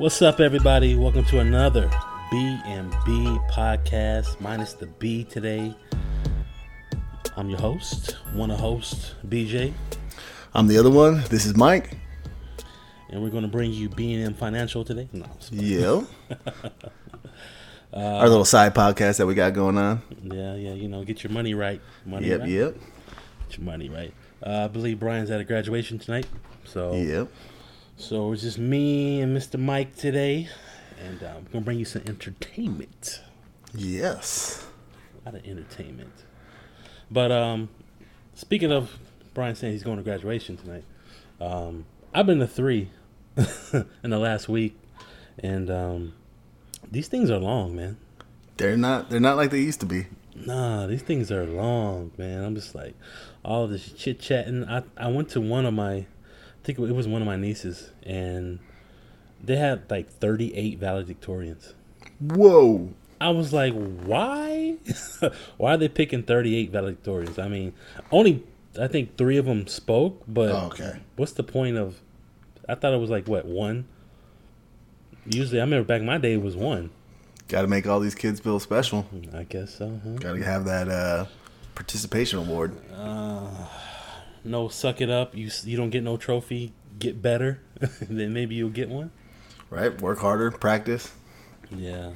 What's up, everybody? Welcome to another B and B podcast, minus the B today. I'm your host, one of host BJ, I'm the other one. This is Mike. and we're going to bring you B and M Financial today. No, Yep. Our little side podcast that we got going on. yeah, yeah, you know, get your money right. Money Yep, right. yep, Get your money right. Uh, I believe Brian's at a graduation tonight, so yep. So it's just me and Mr. Mike today, and I'm um, gonna bring you some entertainment. Yes. A lot of entertainment. But um, speaking of Brian saying he's going to graduation tonight, um, I've been to three in the last week, and um, these things are long, man. They're not. They're not like they used to be. Nah, these things are long, man. I'm just like all this chit chatting. I I went to one of my, I think it was one of my nieces, and they had like 38 valedictorians. Whoa. I was like, why? why are they picking 38 valedictorians? I mean, only I think three of them spoke, but Oh, okay. what's the point of? I thought it was like what one. Usually, I remember back in my day it was one. Got to make all these kids feel special. I guess so. Huh? Got to have that uh, participation award. No, suck it up. You you don't get no trophy. Get better, then maybe you'll get one. Right. Work harder. Practice. Yeah,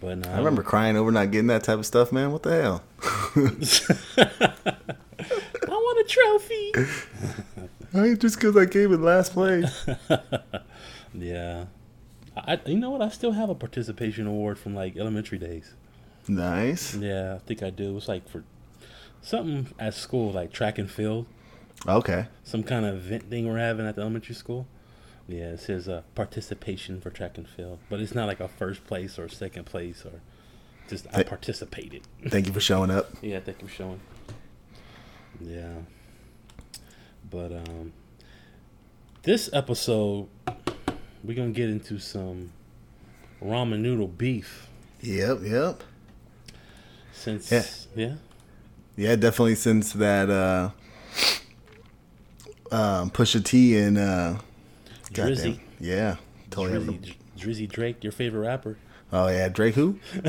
but no, I remember crying over not getting that type of stuff, man. What the hell? I want a trophy. Just because I came in last place. yeah, I, I- you know what? I still have a participation award from like elementary days. nice. Yeah, I think I do. It's like for something at school, like track and field, Okay. some kind of event thing we're having at the elementary school. Yeah, it says uh, participation for track and field, but it's not like a first place or second place or just I participated. Thank you for showing up. yeah, thank you for showing. Yeah, but um, this episode we're gonna get into some ramen noodle beef Yep. Yep. since Yeah. yeah. Yeah, definitely since that uh um Pusha T and uh goddamn- Drizzy. Yeah. Totally Drizzy, Drizzy Drake, your favorite rapper. Oh yeah, Drake who?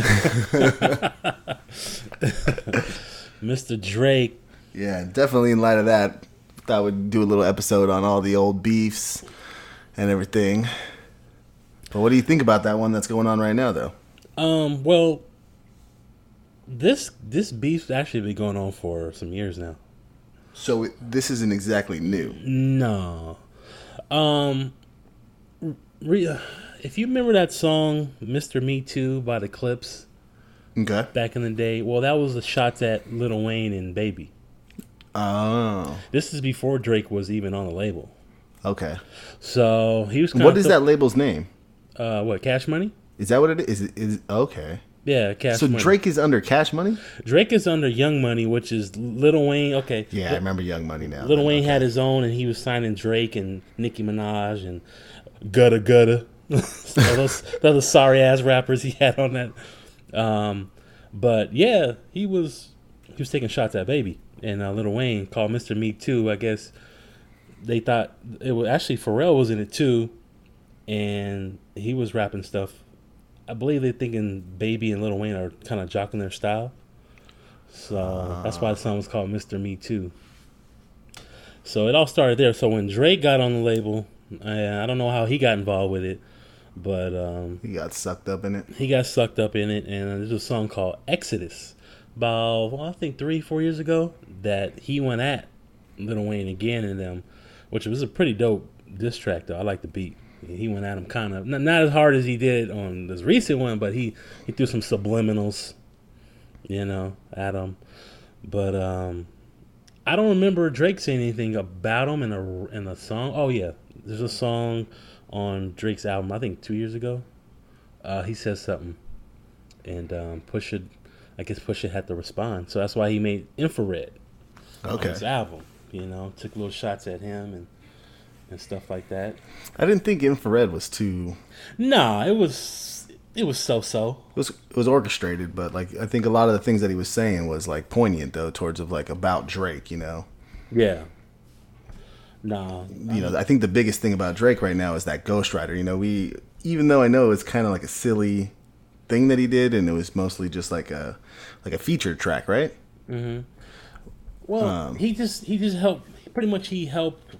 Mr. Drake. Yeah, definitely in light of that, I thought we'd do a little episode on all the old beefs and everything. But what do you think about that one that's going on right now though? Um, well, this this beef's actually been going on for some years now. So it, this isn't exactly new. No. Um re- if you remember that song Mr. Me Too by the Clipse Okay. back in the day, well that was the shots at Lil Wayne and Baby. Oh. This is before Drake was even on the label. Okay. So, he was What is th- that label's name? uh what, Cash Money? Is that what it is? Is it is okay. Yeah, Cash So Money. Drake is under Cash Money? Drake is under Young Money, which is Lil Wayne. Okay, Yeah, I remember Young Money now. Lil then, Wayne okay. had his own, and he was signing Drake and Nicki Minaj and Gutta Gutta. all those, those sorry ass rappers he had on that. Um, but yeah, he was he was taking shots at Baby, and uh, Lil Wayne called Mr. Me Too. I guess they thought it was actually Pharrell was in it too, and he was rapping stuff. I believe they're thinking Baby and Lil Wayne are kind of jocking their style. So that's why the song was called Mr. Me Too. So it all started there. So when Drake got on the label, I, I don't know how he got involved with it, but um, He got sucked up in it. he got sucked up in it. And there's a song called Exodus, about well, I think three, four years ago, that he went at Lil Wayne again in them, which was a pretty dope diss track though. I like the beat. He went at him kind of not, not as hard as he did on this recent one, but he he threw some subliminals, you know, at him. But um, I don't remember Drake saying anything about him in a in a song. Oh yeah, there's a song on Drake's album. I think two years ago. Uh, he says something, and um, Pusha, I guess Pusha had to respond. So that's why he made Infrared on Okay. his album. You know, took little shots at him and and stuff like that. I didn't think infrared was too Nah, it was it was so so. it was it was orchestrated, but like I think a lot of the things that he was saying was like poignant though towards of like about Drake, you know. Yeah. Nah. You know, I think the biggest thing about Drake right now is that ghostwriter. You know, we even though I know it's kind of like a silly thing that he did, and it was mostly just like a like a featured track, right? Mm-hmm. Well, Um, he just he just helped. Pretty much, he helped.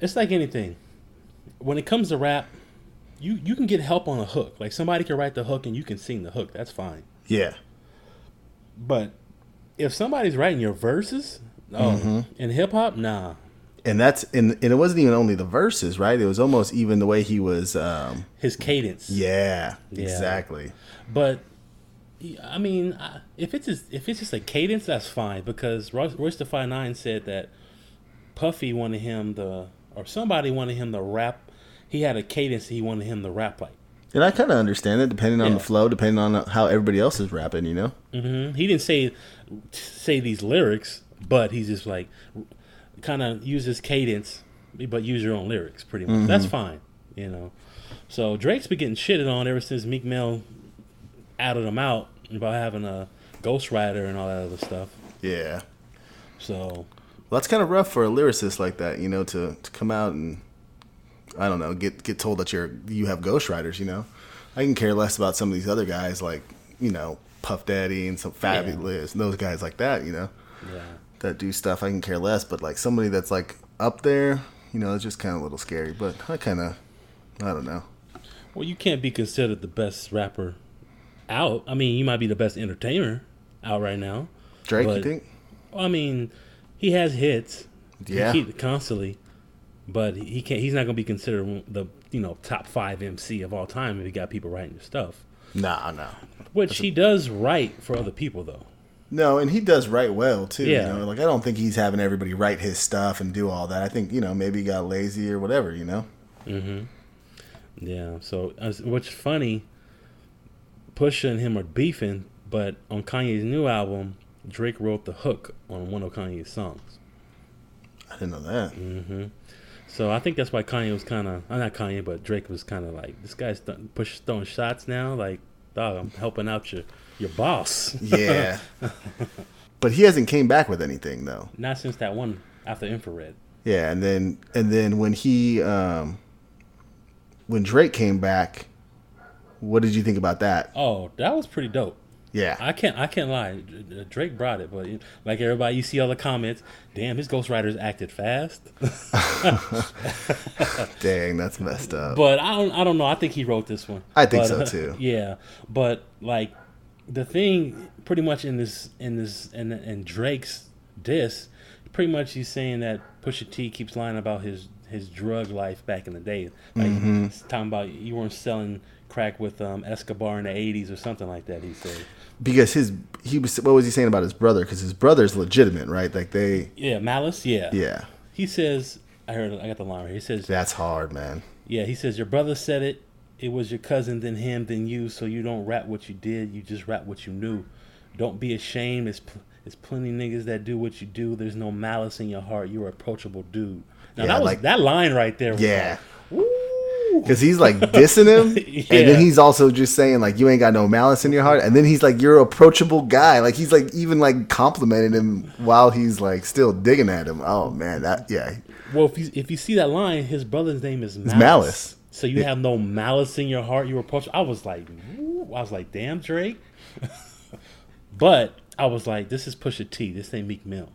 It's like anything. When it comes to rap, you you can get help on a hook. Like somebody can write the hook and you can sing the hook. That's fine. Yeah, But if somebody's writing your verses, oh, Mm-hmm. in hip hop, nah. and that's and and it wasn't even only the verses, right? It was almost even the way he was. um His cadence. Yeah, Yeah. exactly. But I mean, if it's just, if it's just a cadence, that's fine because Royce Royce da Five Nine said that Puffy wanted him the or somebody wanted him to rap. He had a cadence he wanted him to rap like. And I kind of understand it, depending on Yeah. the flow, depending on how everybody else is rapping. You know. hmm He didn't say say these lyrics, but he's just like kind of use his cadence, but use your own lyrics. Pretty much, that's fine. You know. So Drake's been getting shitted on ever since Meek Mill outed him out about having a ghostwriter and all that other stuff. Yeah. So Well, that's kind of rough for a lyricist like that, you know, to, to come out and I don't know, get get told that you're you have ghostwriters, you know. I can care less about some of these other guys like, you know, Puff Daddy and some Fabolous and those guys like that, you know, yeah, that do stuff. I can care less, but like somebody that's like up there, you know, it's just kind of a little scary. But I kind of, I don't know. well, you can't be considered the best rapper out. I mean, you might be the best entertainer out right now. Drake, you think? I mean, he has hits. Yeah. he, constantly, but he can't. He's not going to be considered the you know top five MC of all time if he got people writing his stuff. Nah, no. Which he does write for other people though. No, and he does write well too. Yeah. You know, like I don't think he's having everybody write his stuff and do all that. I think you know maybe he got lazy or whatever. You know. Mm-hmm. Yeah. So what's funny, Pusha and him are beefing, but on Kanye's new album, Drake wrote the hook on one of Kanye's songs. I didn't know that. Mm. So I think that's why Kanye was kind of, uh, not Kanye, but Drake was kind of like, this guy's th- push throwing shots now. Like, dog, I'm helping out your your boss. Yeah. but he hasn't came back with anything though. Not since that one after infrared. Yeah, and then and then when he um when Drake came back, what did you think about that? Oh, that was pretty dope. Yeah. I can't I can't lie. Drake brought it, but like everybody, you see all the comments. Damn, his ghostwriters acted fast. Dang, that's messed up. But I don't I don't know. I think he wrote this one. I think But, so, uh, too. yeah, but like the thing, pretty much in this in this in in Drake's diss, pretty much he's saying that Pusha T keeps lying about his his drug life back in the day. Like Mm-hmm. he's talking about you weren't selling crack with um, Escobar in the '80s or something like that. He said. Because his he was what was he saying about his brother? Because his brother's legitimate, right? Like they, Yeah, Malice. Yeah. yeah, He says. I heard. I got the line right. He says. that's hard, man. Yeah, he says your brother said it. It was your cousin, then him, then you. So you don't rap what you did. You just rap what you knew. Don't be ashamed. It's pl- it's plenty niggas that do what you do. There's no malice in your heart. You're a approachable dude. Now Yeah, that was like- that line right there. Was Yeah. Because he's like dissing him, and then he's also just saying like you ain't got no malice in your heart, and then he's like you're an approachable guy. Like he's like even like complimenting him while he's like still digging at him. Oh man, that yeah, Well, if you if you see that line, his brother's name is Malice. Malice. So you have no malice in your heart. You approach. I was like, woo. I was like, damn, Drake. but I was like, this is Pusha T. This ain't Meek Mill.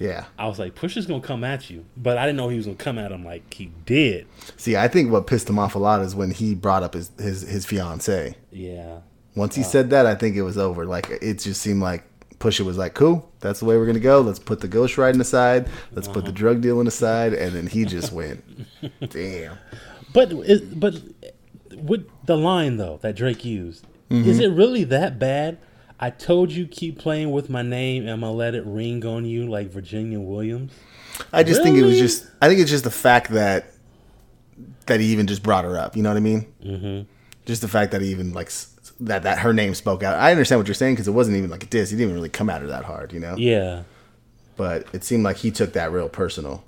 Yeah. I was like, Pusha's gonna come at you, but I didn't know he was gonna come at him like he did. See, I think what pissed him off a lot is when he brought up his his his fiance. Yeah, Once he said that, I think it was over. Like it just seemed like Pusha was like, "Cool, that's the way we're gonna go. Let's put the ghost riding aside. Let's put the uh-huh. drug dealing aside." And then he just went, "Damn." but but with the line though that Drake used, is mm-hmm. it really that bad? I told you keep playing with my name, and I'm gonna let it ring on you like Virginia Williams. I just think it was just. I think it's just the fact that that he even just brought her up. You know what I mean? Mm-hmm. Just the fact that he even like that that her name spoke out. I understand what you're saying because it wasn't even like a diss. He didn't even really come at her that hard, you know. Yeah, But it seemed like he took that real personal.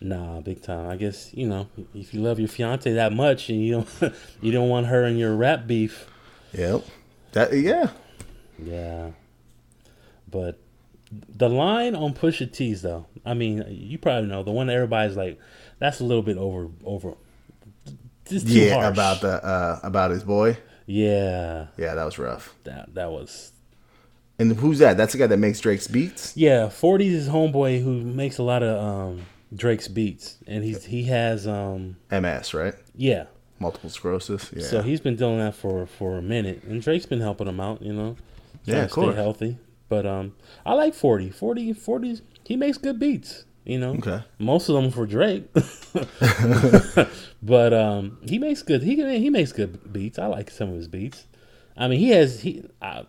nah, big time. I guess you know if you love your fiance that much and you don't you don't want her in your rap beef. Yep. That yeah. Yeah. But the line on Pusha T's though, I mean, you probably know the one that everybody's like, that's a little bit over over. just too Yeah, harsh. about the uh, about his boy. yeah, Yeah, that was rough. that that was And who's that? That's the guy that makes Drake's beats. yeah. 40's his homeboy who makes a lot of um Drake's beats, and he's he has um MS, right? yeah. Multiple sclerosis. Yeah. So he's been doing that for for a minute, and Drake's been helping him out. You know, Yeah, of to course. stay healthy. But um, I like 40. 40, 40's he makes good beats. You know, Okay. most of them for Drake. but um, he makes good. He he makes good beats. I like some of his beats. I mean, he has he. I,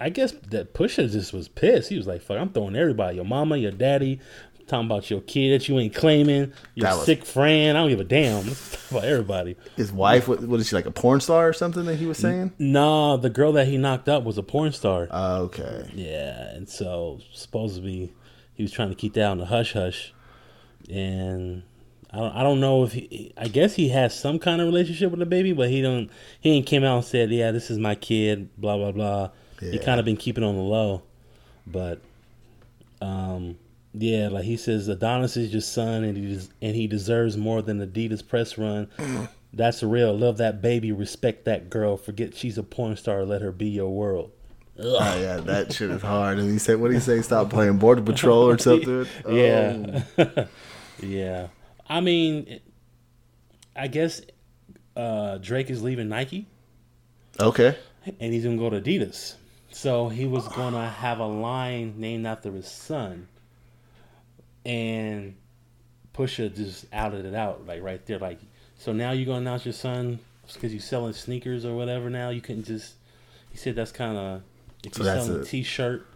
I guess that Pusha just was pissed. He was like, "Fuck, I'm throwing everybody. Your mama, your daddy." Talking about your kid that you ain't claiming, your sick friend. I don't give a damn. Let's talk about everybody. his wife. What, what is she like? A porn star or something that he was saying? Nah, the girl that he knocked up was a porn star. Uh, okay. yeah, and so supposedly he was trying to keep that on the hush hush, and I don't, I don't know if he. I guess he has some kind of relationship with the baby, but he don't. He ain't came out and said, "Yeah, this is my kid." Blah blah blah. He kind of been keeping on the low, but um. Yeah, like he says, Adonis is your son, and he des- and he deserves more than Adidas press run. That's real. Love that baby. Respect that girl. Forget she's a porn star. Let her be your world. Oh yeah, that shit is hard. And he said, "What do he say? Stop playing Border Patrol or something." Yeah. yeah. I mean, I guess uh, Drake is leaving Nike Oh, okay. and he's going to go to Adidas. So he was going to have a line named after his son. And Pusha just outed it out, like right there. Like, so now you're going to announce your son because you're selling sneakers or whatever now? You couldn't just. He said that's kind of. If So you're selling a t-shirt.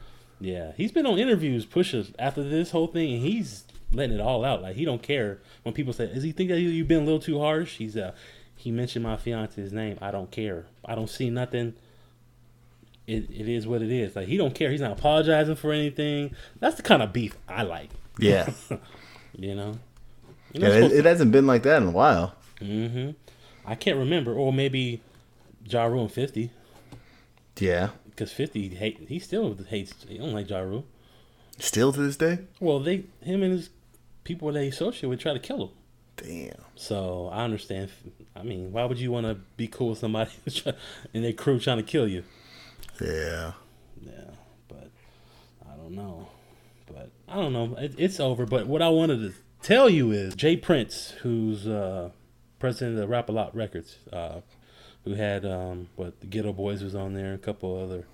Yeah. He's been on interviews, Pusha, after this whole thing, and he's letting it all out. Like, he don't care when people say, Is he think that you- you've been a little too harsh? He's, uh, he mentioned my fiance's name. I don't care. I don't see nothing it, it is what it is. Like he don't care. He's not apologizing for anything. That's the kind of beef I like. Yeah. You know. You yeah it, it hasn't been like that in a while. hmm I can't remember, or maybe Ja Rule and Fifty, Yeah. because Fifty hate. He still hates. He don't like Ja Rule. Still to this day. Well, they him and his people that he associate with try to kill him. Damn. So I understand. I mean, why would you want to be cool with somebody and their crew trying to kill you? Yeah. Yeah, but I don't know. But I don't know. It, it's over. But what I wanted to tell you is J. Prince, who's uh, president of Rap a Lot Records, uh, who had um, what the Geto Boys was on there, a couple other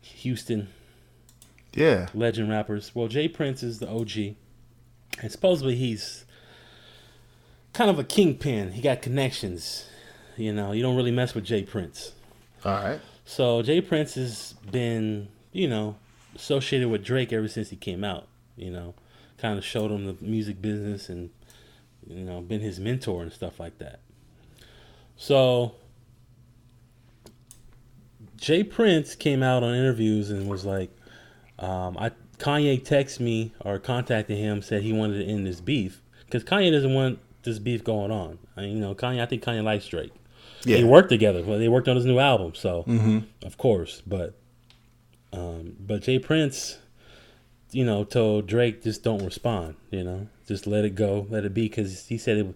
Houston Yeah. legend rappers. Well, J. Prince is the OG, and supposedly he's kind of a kingpin. He got connections. You know, you don't really mess with J. Prince. All right. So J. Prince has been, you know, associated with Drake ever since he came out. You know, kind of showed him the music business and, you know, been his mentor and stuff like that. So J. Prince came out on interviews and was like, um, "I Kanye texted me or contacted him, said he wanted to end this beef because Kanye doesn't want this beef going on. I mean, you know, Kanye. I think Kanye likes Drake. Yeah. They worked together. Well, they worked on his new album, so Mm-hmm. of course. But um, but J. Prince, you know, told Drake just don't respond. You know, just let it go, let it be, because he said it,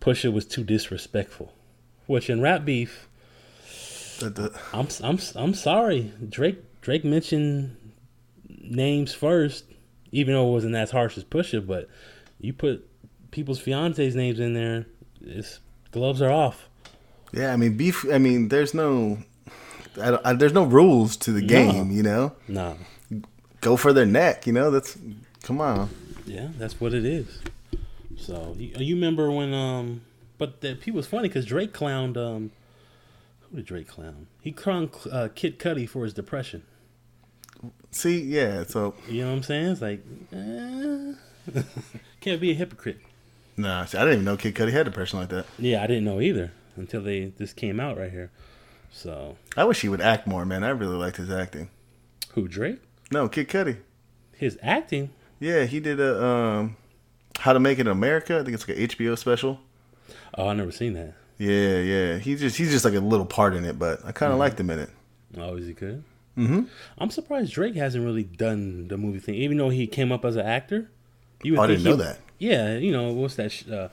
Pusha was too disrespectful. Which in rap beef, I'm I'm I'm sorry. Drake Drake mentioned names first, even though it wasn't as harsh as Pusha. But you put people's fiancés' names in there, it's gloves are off. yeah. I mean, beef. I mean, there's no. I don't, I, there's no rules to the game. You know, Nah, go for their neck. You know, that's. Come on. yeah, that's what it is. So you, you remember when um, but the people was funny because Drake clowned um, who did Drake clown? He clowned uh, Kid Cudi for his depression. See, yeah. So You know what I'm saying? It's like, eh. can't be a hypocrite. nah. See, I didn't even know Kid Cudi had depression like that. Yeah, I didn't know either until they this came out right here. So I wish he would act more, man. I really liked his acting. who Drake? No, Kid Cudi. His acting. Yeah, he did a um, How to Make It in America. I think it's like an HBO special. Oh, I never seen that. Yeah, yeah. He just he's just like a little part in it, but I kind of liked him in it. Oh, is he good? Mm-hmm. I'm surprised Drake hasn't really done the movie thing, even though he came up as an actor. You Oh, I didn't know he- that. Yeah, you know what's that? Sh- uh,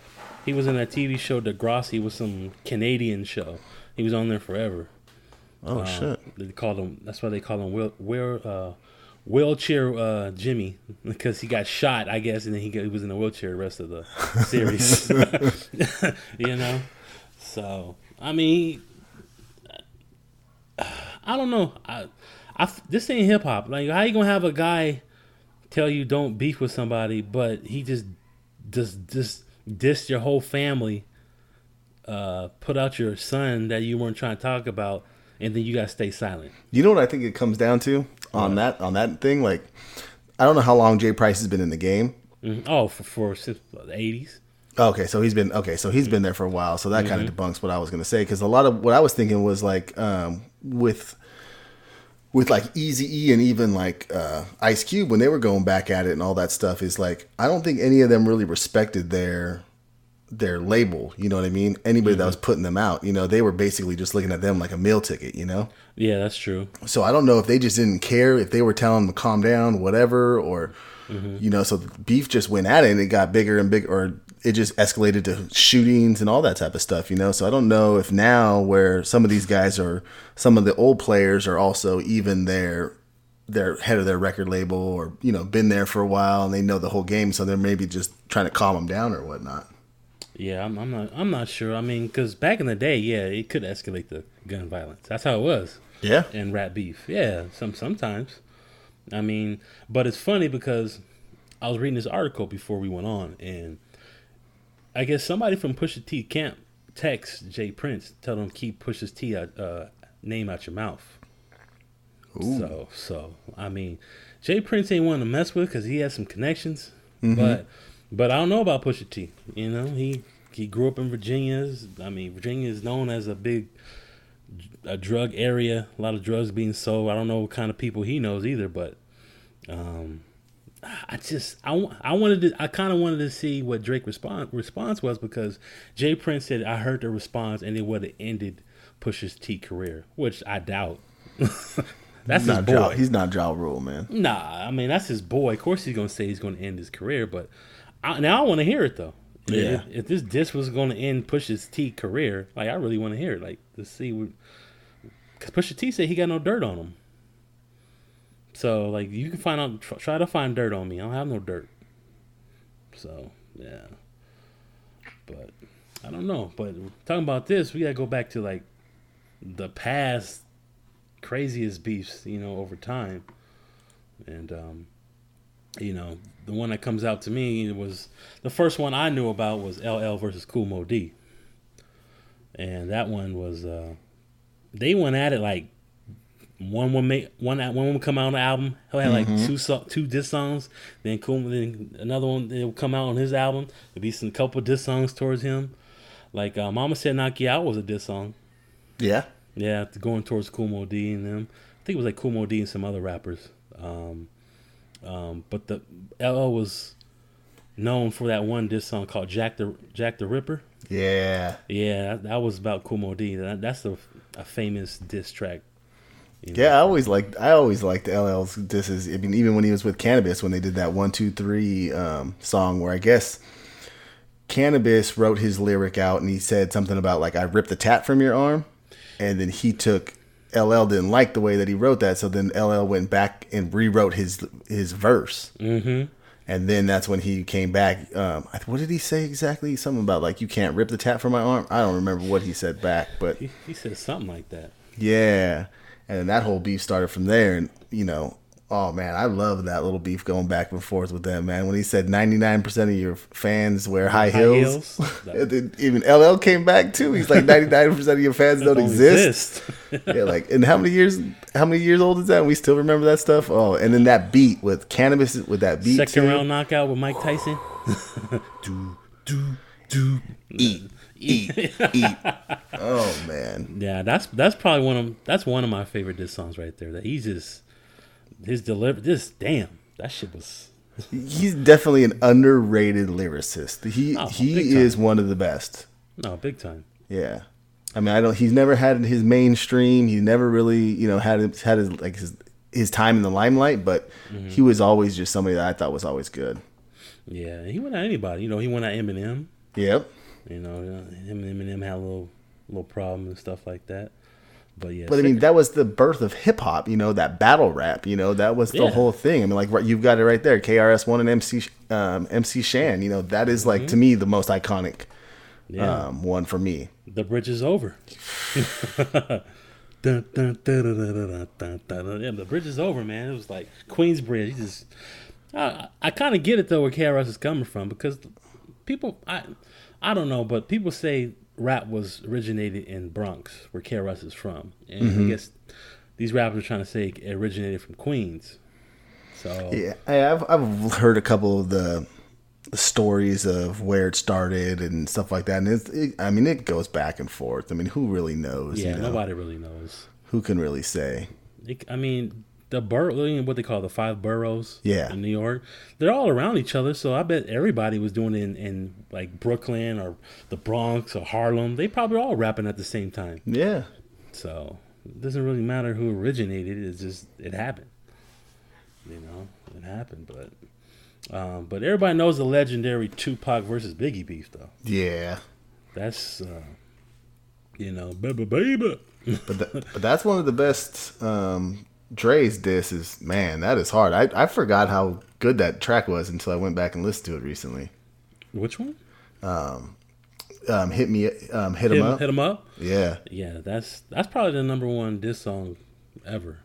he was in that TV show Degrassi was some Canadian show. He was on there forever. Oh Uh, shit. They called him. That's why they call him wheel, uh, wheelchair uh, Jimmy because he got shot, I guess, and then he, got, he was in a wheelchair the rest of the series. you know, so I mean, I don't know. I, I this ain't hip hop. Like, how you gonna have a guy tell you don't beef with somebody, but he just just just dissed your whole family, uh, put out your son that you weren't trying to talk about, and then you gotta stay silent. You know what I think it comes down to on that on that thing? Like, I don't know how long J. Prince has been in the game. Mhm. Oh, for for since the eighties. Okay, so he's been okay, so he's been there for a while. So that kind of debunks what I was going to say because a lot of what I was thinking was like um, with with like Easy E and even like uh, Ice Cube when they were going back at it and all that stuff is like I don't think any of them really respected their their label. You know what I mean? Anybody that was mm-hmm. putting them out, you know, they were basically just looking at them like a meal ticket. You know. Yeah, that's true. So I don't know if they just didn't care if they were telling them to calm down, whatever, or mm-hmm. you know, so the beef just went at it and it got bigger and bigger, or it just escalated to shootings and all that type of stuff, you know. So I don't know if now where some of these guys are, some of the old players are also even their their head of their record label, or you know, been there for a while and they know the whole game, so they're maybe just trying to calm them down or whatnot. Yeah, I'm, I'm not. I'm not sure. I mean, because back in the day, yeah, it could escalate the gun violence. That's how it was. Yeah, and rat beef. Yeah, some sometimes. I mean, but it's funny because I was reading this article before we went on, and I guess somebody from Pusha T camp text J. Prince, tell him keep Pusha's T out, uh, name out your mouth. Ooh. So, so I mean, J. Prince ain't one to mess with because he has some connections, but but I don't know about Pusha T. You know, he he grew up in Virginia. I mean, Virginia is known as a big a drug area, a lot of drugs being sold. I don't know what kind of people he knows either, but um, I just I, I wanted to I kind of wanted to see what Drake response response was because J. Prince said I heard the response and it would have ended Pusha's T career, which I doubt. That's he's his not boy. Ja, he's not Ja Rule, man. Nah, I mean that's his boy. Of course he's gonna say he's gonna end his career, but I, now I want to hear it though. Yeah. If, if this disc was gonna end Pusha's T career, like I really want to hear it, like to see what. Cause Pusha T said he got no dirt on him. So like you can find out, try to find dirt on me. I don't have no dirt. So yeah, but I don't know. But talking about this, we gotta go back to like the past craziest beefs, you know, over time. And um, you know, the one that comes out to me was the first one I knew about was LL versus Kool Moe Dee. And that one was uh they went at it like one would make one one would come out on the album. He'll have like two so, two diss songs. Then Cool then another one it will come out on his album. There'll be some couple diss songs towards him. Like uh, Mama said knock you out was a diss song. Yeah, Yeah, going towards Kool Moe Dee and them. I think it was like Kool Moe Dee and some other rappers. Um, um, but the LL was known for that one diss song called Jack the Jack the Ripper. yeah. Yeah, that, that was about Kool Moe Dee. That, that's a, a famous diss track. you know. Yeah, I always liked I always liked LL's disses. I mean, even when he was with Canibus, when they did that one, two, three um, song, where I guess Canibus wrote his lyric out and he said something about like I ripped the tat from your arm, and then he took LL didn't like the way that he wrote that, so then LL went back and rewrote his his verse. Mm-hmm. And then that's when he came back. Um, what did he say exactly? Something about like you can't rip the tap from my arm. I don't remember what he said back, but He, he said something like that. yeah. And then that whole beef started from there. And, you know, oh man, I love that little beef going back and forth with them, man. When he said 99% of your fans wear high, High heels. heels? and then even LL came back too. He's like 99% of your fans don't, Don't exist. exist. yeah, like, and how many years, how many years old is that? And we still remember that stuff. Oh, and then that beat with Canibus, with that beat. Second too. round knockout with Mike Tyson. do, do, do, eat, eat, eat. Oh man. Yeah, that's that's probably one of that's one of my favorite diss songs right there. That he's just his deliver. This damn that shit was. He's definitely an underrated lyricist. He Oh, he is one of the best. No, big time. Yeah. I mean, I don't. He's never had his mainstream. He never really, you know, had his, had his like his his time in the limelight. But Mm-hmm. he was always just somebody that I thought was always good. Yeah, he went at anybody. You know, he went at Eminem. Yep. You know, him and Eminem had a little little problem and stuff like that. But yeah, but I mean that was the birth of hip hop. You know that battle rap. You know that was the yeah. whole thing. I mean, like you've got it right there. KRS One and MC um, MC Shan. You know that is like mm-hmm. to me the most iconic yeah. um, one for me. The bridge is over. the bridge is over, man. It was like Queens Bridge. You just, I, I kind of get it though where KRS is coming from because people, I, I don't know, but people say rap was originated in Bronx, where KRS is from, and I mm-hmm. guess these rappers are trying to say it originated from Queens. So Yeah, I've I've heard a couple of the, the stories of where it started and stuff like that, and it's, it, I mean, it goes back and forth. I mean, who really knows? yeah, you know? nobody really knows. Who can really say? It, I mean, the bor- what they call the five boroughs Yeah. in New York, they're all around each other. So I bet everybody was doing it in, in like Brooklyn or the Bronx or Harlem. They probably all rapping at the same time. Yeah, So it doesn't really matter who originated it. It's just it happened. You know, it happened. But um, but everybody knows the legendary Tupac versus Biggie beef though. yeah. That's uh, you know, baby, baby. But but that's one of the best um, Dre's diss is Man, that is hard. I I forgot how good that track was until I went back and listened to it recently. Which one? Um, hit me, um, hit Hit him him, up. hit 'em up. Yeah, Yeah, that's that's probably the number one diss song ever.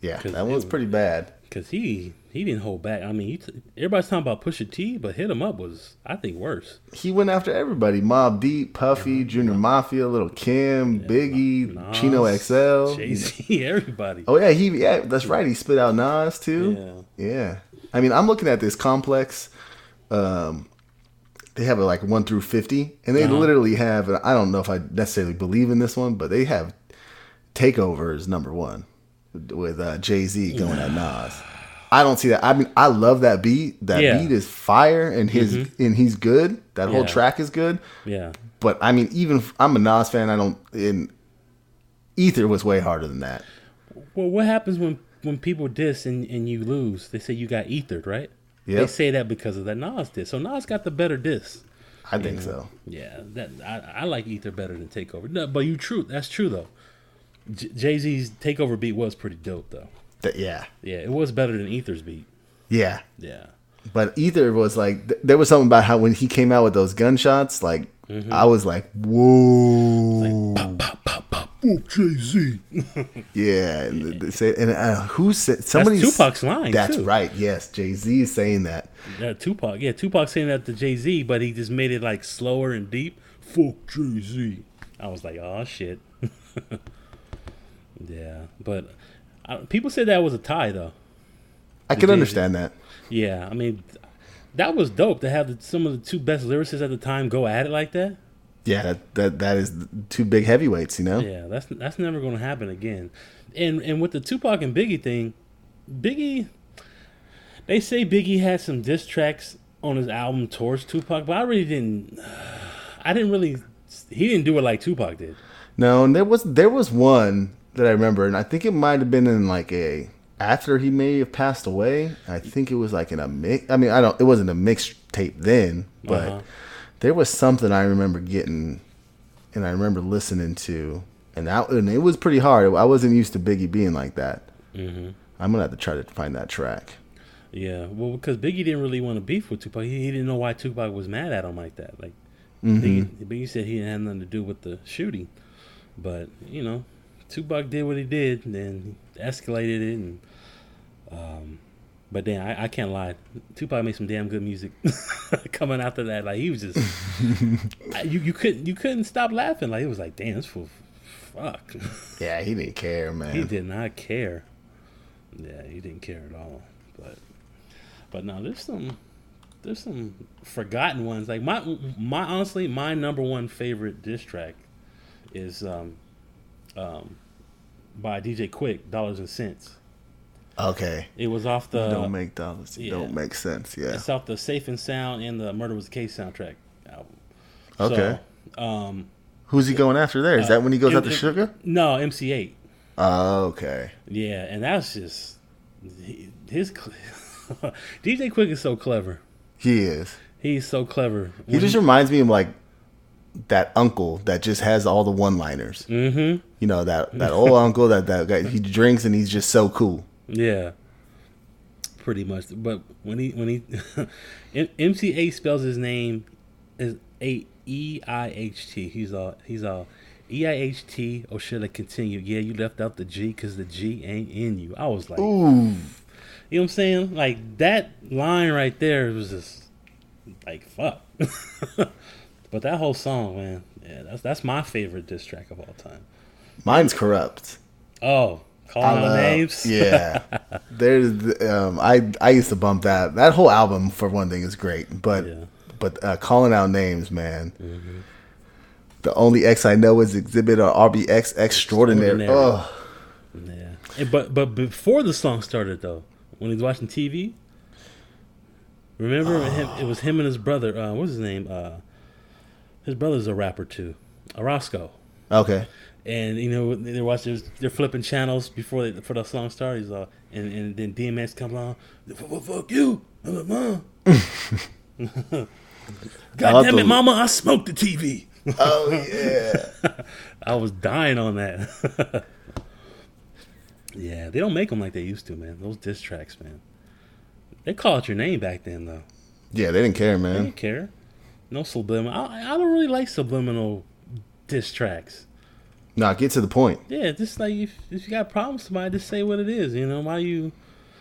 Yeah, that one's pretty bad. Cause he he didn't hold back. I mean, he t- everybody's talking about Pusha T, but hit him up was I think worse. He went after everybody: Mobb Deep, Puffy, Junior Mafia, Little Kim, Biggie, Nas, Chino XL. Jay Z, everybody. Oh yeah, he yeah, that's right. He spit out Nas too. Yeah. Yeah. I mean, I'm looking at this complex. Um, they have a like one through fifty, and they Uh-huh. literally have. I don't know if I necessarily believe in this one, but they have takeovers number one with uh, Jay Z going at Nas. I don't see that. I mean, I love that beat. That Yeah. Mm-hmm. beat is fire, and his and he's good. That whole Yeah. track is good. Yeah, But I mean, even if I'm a Nas fan. I don't. In Ether was way harder than that. Well, what happens when when people diss and, and you lose? They say you got ethered, right? Yeah. They say that because of that Nas diss. So Nas got the better diss. I think so. Yeah, that I, I like Ether better than Takeover. No, but you true. That's true though. J- Jay Z's Takeover beat was pretty dope though. That, yeah. Yeah, it was better than Ether's beat. Yeah. Yeah. But Ether was like, th- there was something about how when he came out with those gunshots, like, Mm-hmm. I was like, whoa. Like, pop, pop, pop, pop. Oh, Jay Z. yeah. And, they say, and uh, who said, somebody. Tupac's line, That's too. right. Yes. Jay Z is saying that. Yeah, Tupac. Yeah, Tupac saying that to Jay Z, but he just made it like slower and deep. Fuck Jay Z. I was like, oh shit. yeah, but people said that was a tie though. I can understand that. Yeah, I mean, that was dope to have the, some of the two best lyricists at the time go at it like that. Yeah. That, that, that is two big heavyweights, you know? Yeah, that's that's never going to happen again. And and with the Tupac and Biggie thing, Biggie, they say Biggie had some diss tracks on his album towards Tupac, but I really didn't. I didn't really. He didn't do it like Tupac did. No, and there was there was one that I remember, and I think it might have been in like a after he may have passed away. I think it was like in a mix. I mean, I don't. It wasn't a mixtape then, but Uh-huh. there was something I remember getting, and I remember listening to, and that and it was pretty hard. I wasn't used to Biggie being like that. Mm-hmm. I'm gonna have to try to find that track. Yeah, well, because Biggie didn't really want to beef with Tupac. He, he didn't know why Tupac was mad at him like that. Like Biggie, Biggie said he didn't have nothing to do with the shooting, but you know, Tupac did what he did, and then escalated it, and um, but then I, I can't lie, Tupac made some damn good music coming after that. Like he was just, I, you you couldn't you couldn't stop laughing. Like it was like, damn, this fool, fuck. Yeah, he didn't care, man. He did not care. Yeah, he didn't care at all. But but now there's some there's some forgotten ones. Like my my honestly, my number one favorite diss track is um um by DJ Quik, Dollars and Cents. Okay, It was off the don't make dollars. yeah. Don't make sense. Yeah. it's off the Safe and Sound and the Murder Was the Case soundtrack album. Okay. So, um Who's he going after there? Is that when he goes it- after Sugar? no, MC Eiht. Oh, okay. Yeah, and that's just his. DJ Quik is so clever. He is. He's so clever. He just reminds me of like that uncle that just has all the one-liners. Mm-hmm. You know that that old uncle that that guy he drinks and he's just so cool. Yeah. Pretty much. But when he when he MC Eiht spells his name is A E I H T. He's all he's all E I H T. Or should I continue? Yeah, you left out the G because the G ain't in you. I was like, Ooh, you know what I'm saying? Like that line right there was just like fuck. but that whole song, man, yeah, that's that's my favorite diss track of all time. mine's Kurupt. Oh, calling out names. Yeah, there's um, I I used to bump that. That whole album for one thing is great, but Yeah. but uh, calling out names, man. The only X I know is Xzibit or RBX Extraordinary. Extraordinary. Oh, Yeah. But but before the song started though, when he was watching TV, remember him? It was him and his brother. Uh, what's his name? Uh, his brother's a rapper too, Roscoe. okay. And you know they're watching, they're flipping channels before they, for the song starts. He's all, and and then DMX comes on. Fuck, fuck you, I'm like, mom. God damn it, mama! I smoked the TV. Oh yeah. I was dying on that. yeah, they don't make them like they used to, man. Those diss tracks, man. They call out your name back then, though. yeah, they didn't care, They man. didn't care. No subliminal. I, I don't really like subliminal diss tracks. Nah, get to the point. Yeah, just like if, if you got problems somebody, just say what it is. You know, why you.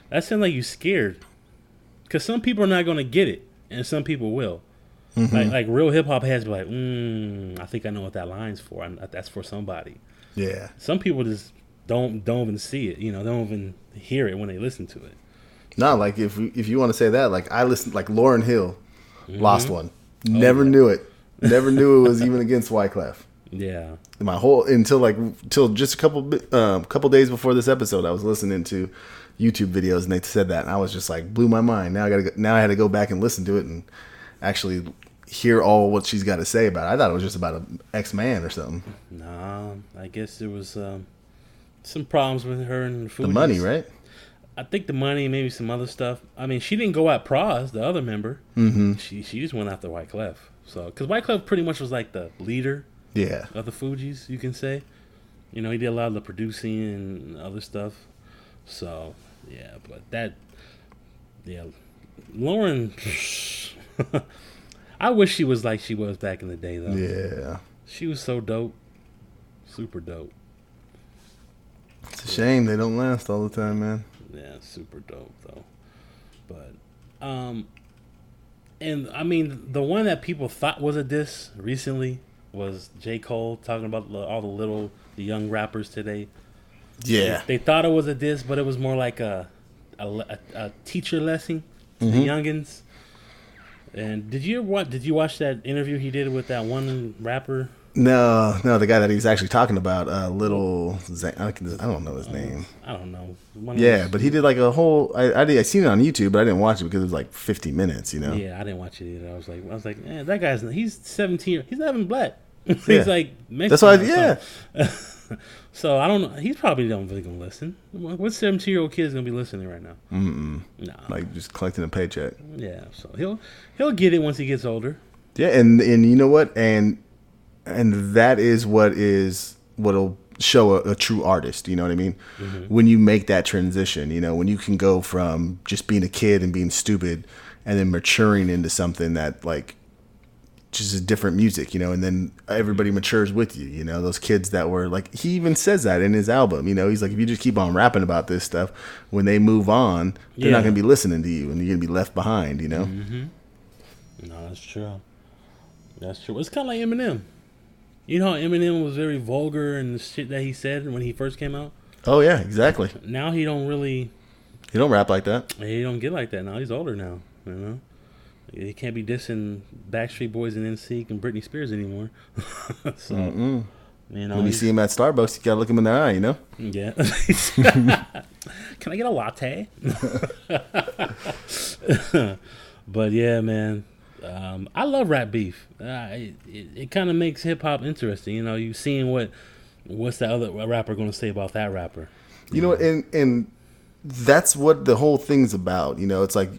That sounds like you scared. Because some people are not going to get it, and some people will. Like, like real hip hop heads be like, mm, I think I know what that line's for. I, that's for somebody. Yeah. some people just don't don't even see it. You know, don't even hear it when they listen to it. No, like if if you want to say that, like I listen, like Lauryn Hill, Mm-hmm. lost one. Oh, Never knew it. Never knew it was even against Wyclef. Yeah, My whole until like until just a couple um, couple days before this episode, I was listening to YouTube videos and they said that, and I was just like blew my mind. Now I gotta now I had to go back and listen to it and actually hear all what she's got to say about it. I thought it was just about an ex man or something. nah. I guess there was um, some problems with her and the, The money, right? I think the money, maybe some other stuff. I mean, she didn't go at Pras, the other member. Mm-hmm. She she just went after Wyclef. So, because Wyclef pretty much was like the leader Yeah. of the Fugees, you can say. You know, he did a lot of the producing and other stuff. So, yeah, but that, yeah, Lauryn, I wish she was like she was back in the day, though. Yeah. She was so dope. Super dope. It's a shame they don't last all the time, man. Yeah, super dope, though. But, um, and I mean, the one that people thought was a diss recently was J. Cole talking about all the little, the young rappers today. Yeah. They thought it was a diss, but it was more like a a, a, a teacher lesson to Mm-hmm. the youngins. And did you what? Did you watch that interview he did with that one rapper? No, no, the guy that he's actually talking about, uh, little, Zan- I I don't know his name. I don't know. One Yeah, but he did like a whole. I I, did, I seen it on YouTube, but I didn't watch it because it was like 50 minutes. You know. Yeah, I didn't watch it either. I was like, I was like, man, that guy's he's seventeen. He's not even black. he's Yeah. like Mexican. That's why. or Yeah. So I don't know. He's probably don't really gonna listen. What seventeen year old kid is gonna be listening right now? Mm-mm. No. Like just collecting a paycheck. yeah. So he'll he'll get it once he gets older. Yeah, and and you know what? And and that is what is what'll show a, a true artist. You know what I mean? Mm-hmm. When you make that transition, you know, when you can go from just being a kid and being stupid, and then maturing into something that like just a different music, you know, and then everybody matures with you, you know, those kids that were like, he even says that in his album, you know, he's like, if you just keep on rapping about this stuff, when they move on, they're Yeah. not going to be listening to you and you're going to be left behind, you know? Mm-hmm. No, that's true. That's true. It's kind of like Eminem. You know how Eminem was very vulgar and the shit that he said when he first came out. Oh, yeah, exactly. Now he don't really. He don't rap like that. He don't get like that now. He's older now. You know. He can't be dissing Backstreet Boys and NSYNC and Britney Spears anymore. so, Mm-mm. you know, When you see him at Starbucks, you got to look him in the eye, you know? Yeah. Can I get a latte? but yeah, man. Um, I love rap beef. Uh, it it, it kind of makes hip hop interesting. You know, you seeing what what's the other rapper going to say about that rapper. You know, and and that's what the whole thing's about. You know, it's like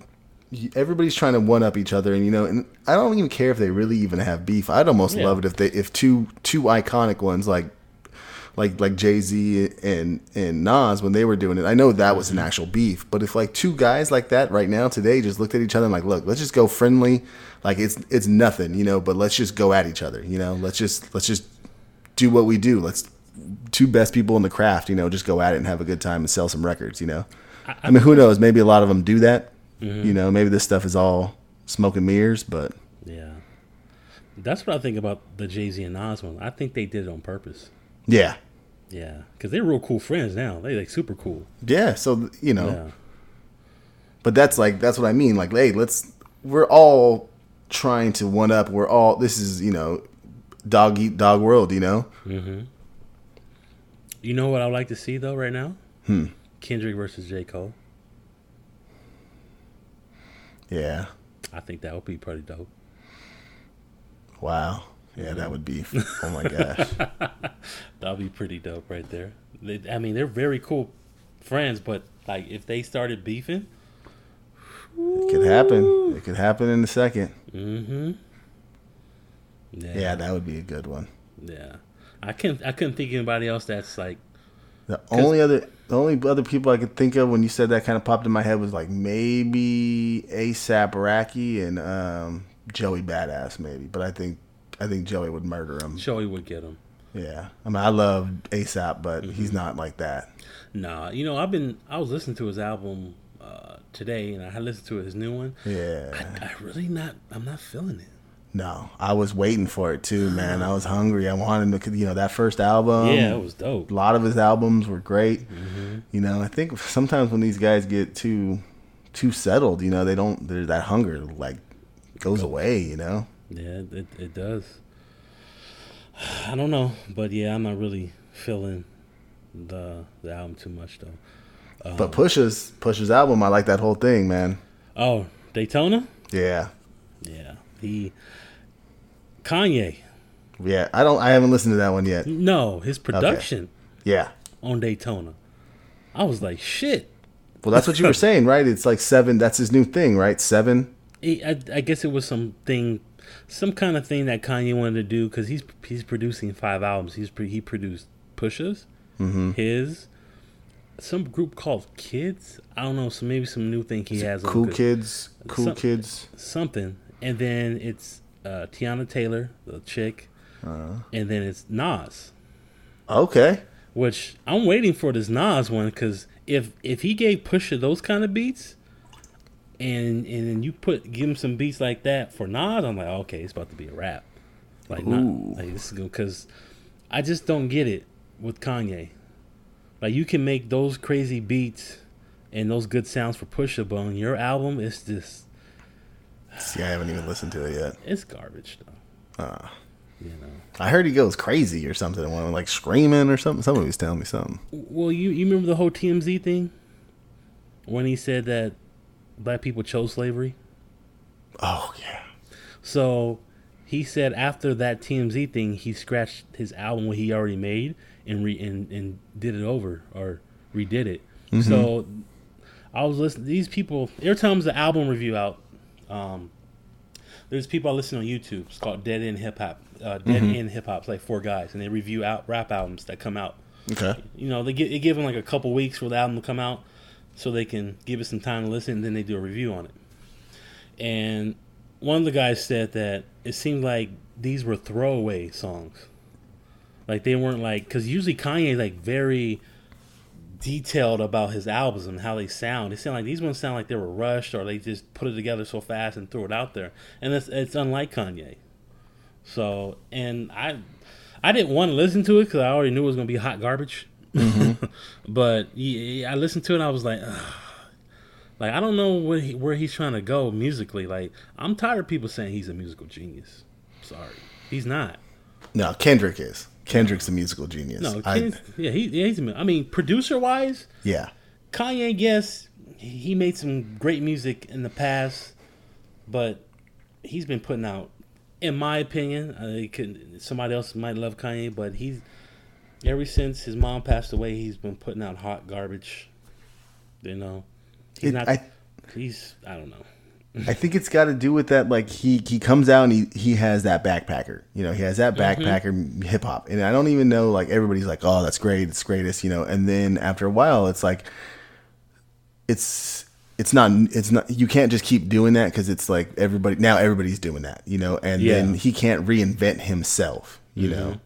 everybody's trying to one up each other, and you know, and I don't even care if they really even have beef. I'd almost Yeah. love it if they if two two iconic ones like like like Jay Z and and Nas when they were doing it. I know that was an mm-hmm. actual beef, but if like two guys like that right now today just looked at each other and like, look, let's just go friendly, like it's it's nothing, you know, but let's just go at each other, you know, let's just let's just do what we do. Let's two best people in the craft, you know, just go at it and have a good time and sell some records, you know. I, mean, who knows? Maybe a lot of them do that. Mm-hmm. You know, maybe this stuff is all smoke and mirrors, but Yeah. That's what I think about the Jay Z and Nas one. I think they did it on purpose. Yeah, Yeah, because they're real cool friends now. They like super cool. yeah. So you know, Yeah, but that's like that's what I mean. Like, hey, let's we're all trying to one up. We're all this is you know, dog eat dog world. You know, you know what I'd like to see though right now? Hmm. Kendrick versus J Cole. yeah. I think that would be pretty dope. Wow. Yeah, that would be. Oh my gosh. That'd be pretty dope right there. They, I mean, they're very cool friends, but like if they started beefing, It could happen. It could happen in a second. mm-hmm. Yeah, that would be a good one. yeah. I can't. I couldn't think of anybody else that's like. The only other the only other people I could think of when you said that kind of popped in my head was like maybe ASAP Rocky and um, Joey Badass maybe, but I think I think Joey would murder him. Joey would get him. Yeah, I mean I love ASAP, but he's not like that. Nah, you know, I've been. I was listening to his album uh, today, and I listened to his new one. Yeah, I really not. I'm not feeling it. no, I was waiting for it too, man. I was hungry. I wanted to, you know, that first album. yeah, it was dope. a lot of his albums were great. You know, I think sometimes when these guys get too too settled, you know, they don't. There's that hunger like goes away. You know. Yeah, it, it does. I don't know, but yeah, I'm not really feeling the the album too much though. But um, Pusha's Pusha's album, I like that whole thing, man. Oh, Daytona. Yeah, Yeah, he Kanye. yeah. I don't. I haven't listened to that one yet. No, his production Yeah. on Daytona. I was like, shit. Well, that's what you were saying, right? It's like seven. That's his new thing, right? Seven. I, I guess it was something, some kind of thing that Kanye wanted to do because he's he's producing five albums. He's he produced Pusha's, Mm-hmm. his, some group called Kids. I don't know. So maybe some new thing he has. on Cool kids. Cool Some- kids. something, and then it's uh, Teyana Taylor, the chick, Uh-huh. and then it's Nas. Okay. Which I'm waiting for this Nas one because if if he gave Pusha those kind of beats, and and then you put give him some beats like that for Nas, I'm like, okay, it's about to be a rap. Like Ooh. not like this is good because I just don't get it with Kanye. Like you can make those crazy beats and those good sounds for Pusha, but on your album, it's just See, I haven't even listened to it yet. it's garbage though. Uh, You know. I heard he goes crazy or something. One like screaming or something. Somebody was telling me something. Well, you you remember the whole TMZ thing when he said that black people chose slavery. Oh yeah. So he said after that TMZ thing, he scratched his album what he already made and re and, and did it over or redid it. So I was listening. These people every time there's an album review out, um, there's people I listen on YouTube. It's called Dead End Hip Hop. Uh, Dead End Hip Hop. It's like four guys, and they review out rap albums that come out. Okay. You know, they give they give them like a couple weeks for the album to come out, so they can give it some time to listen, and then they do a review on it. And one of the guys said that it seemed like these were throwaway songs, like they weren't like because usually Kanye like very detailed about his albums and how they sound. It sounded like these ones sound like they were rushed or they just put it together so fast and threw it out there, and it's it's unlike Kanye. So and I I didn't want to listen to it because I already knew it was gonna be hot garbage. Mm-hmm. but yeah, I listened to it and I was like, Ugh. like I don't know where he, where he's trying to go musically. Like I'm tired of people saying he's a musical genius. Sorry, he's not. No, Kendrick is. Kendrick's a musical genius. No, I- yeah, he, yeah, he's. a- I mean, producer wise, yeah. Kanye, yes, he made some great music in the past, but he's been putting out, in my opinion, uh, could, somebody else might love Kanye, but he's ever since his mom passed away, he's been putting out hot garbage. You know, he's It- not. I- he's. I don't know. I think it's got to do with that. Like he he comes out and he he has that backpacker. You know, he has that Mm-hmm. backpacker hip hop, and I don't even know. Like everybody's like, oh, that's great, it's greatest. You know, and then after a while, it's like, it's it's not it's not you can't just keep doing that because it's like everybody now everybody's doing that. You know, and Yeah. then he can't reinvent himself. You know,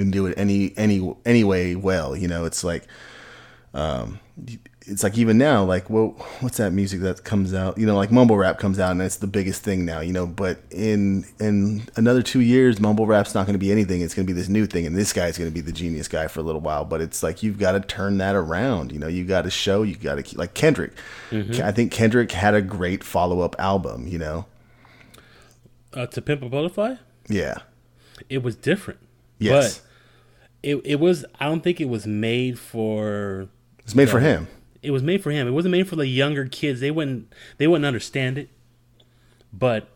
and do it any any any way well. You know, it's like um, it's like even now, like, well, what's that music that comes out? You know, like mumble rap comes out, and it's the biggest thing now. You know, but in in another two years, mumble rap's not going to be anything. It's going to be this new thing, and this guy's going to be the genius guy for a little while. But it's like you've got to turn that around. You know, you got to show. You got to keep like Kendrick. I think Kendrick had a great follow up album. You know, Uh, to Pimp a Butterfly, yeah, it was different. yes, But it it was. I don't think it was made for. it's made for him. It was made for him. It wasn't made for the younger kids. They wouldn't. They wouldn't understand it. But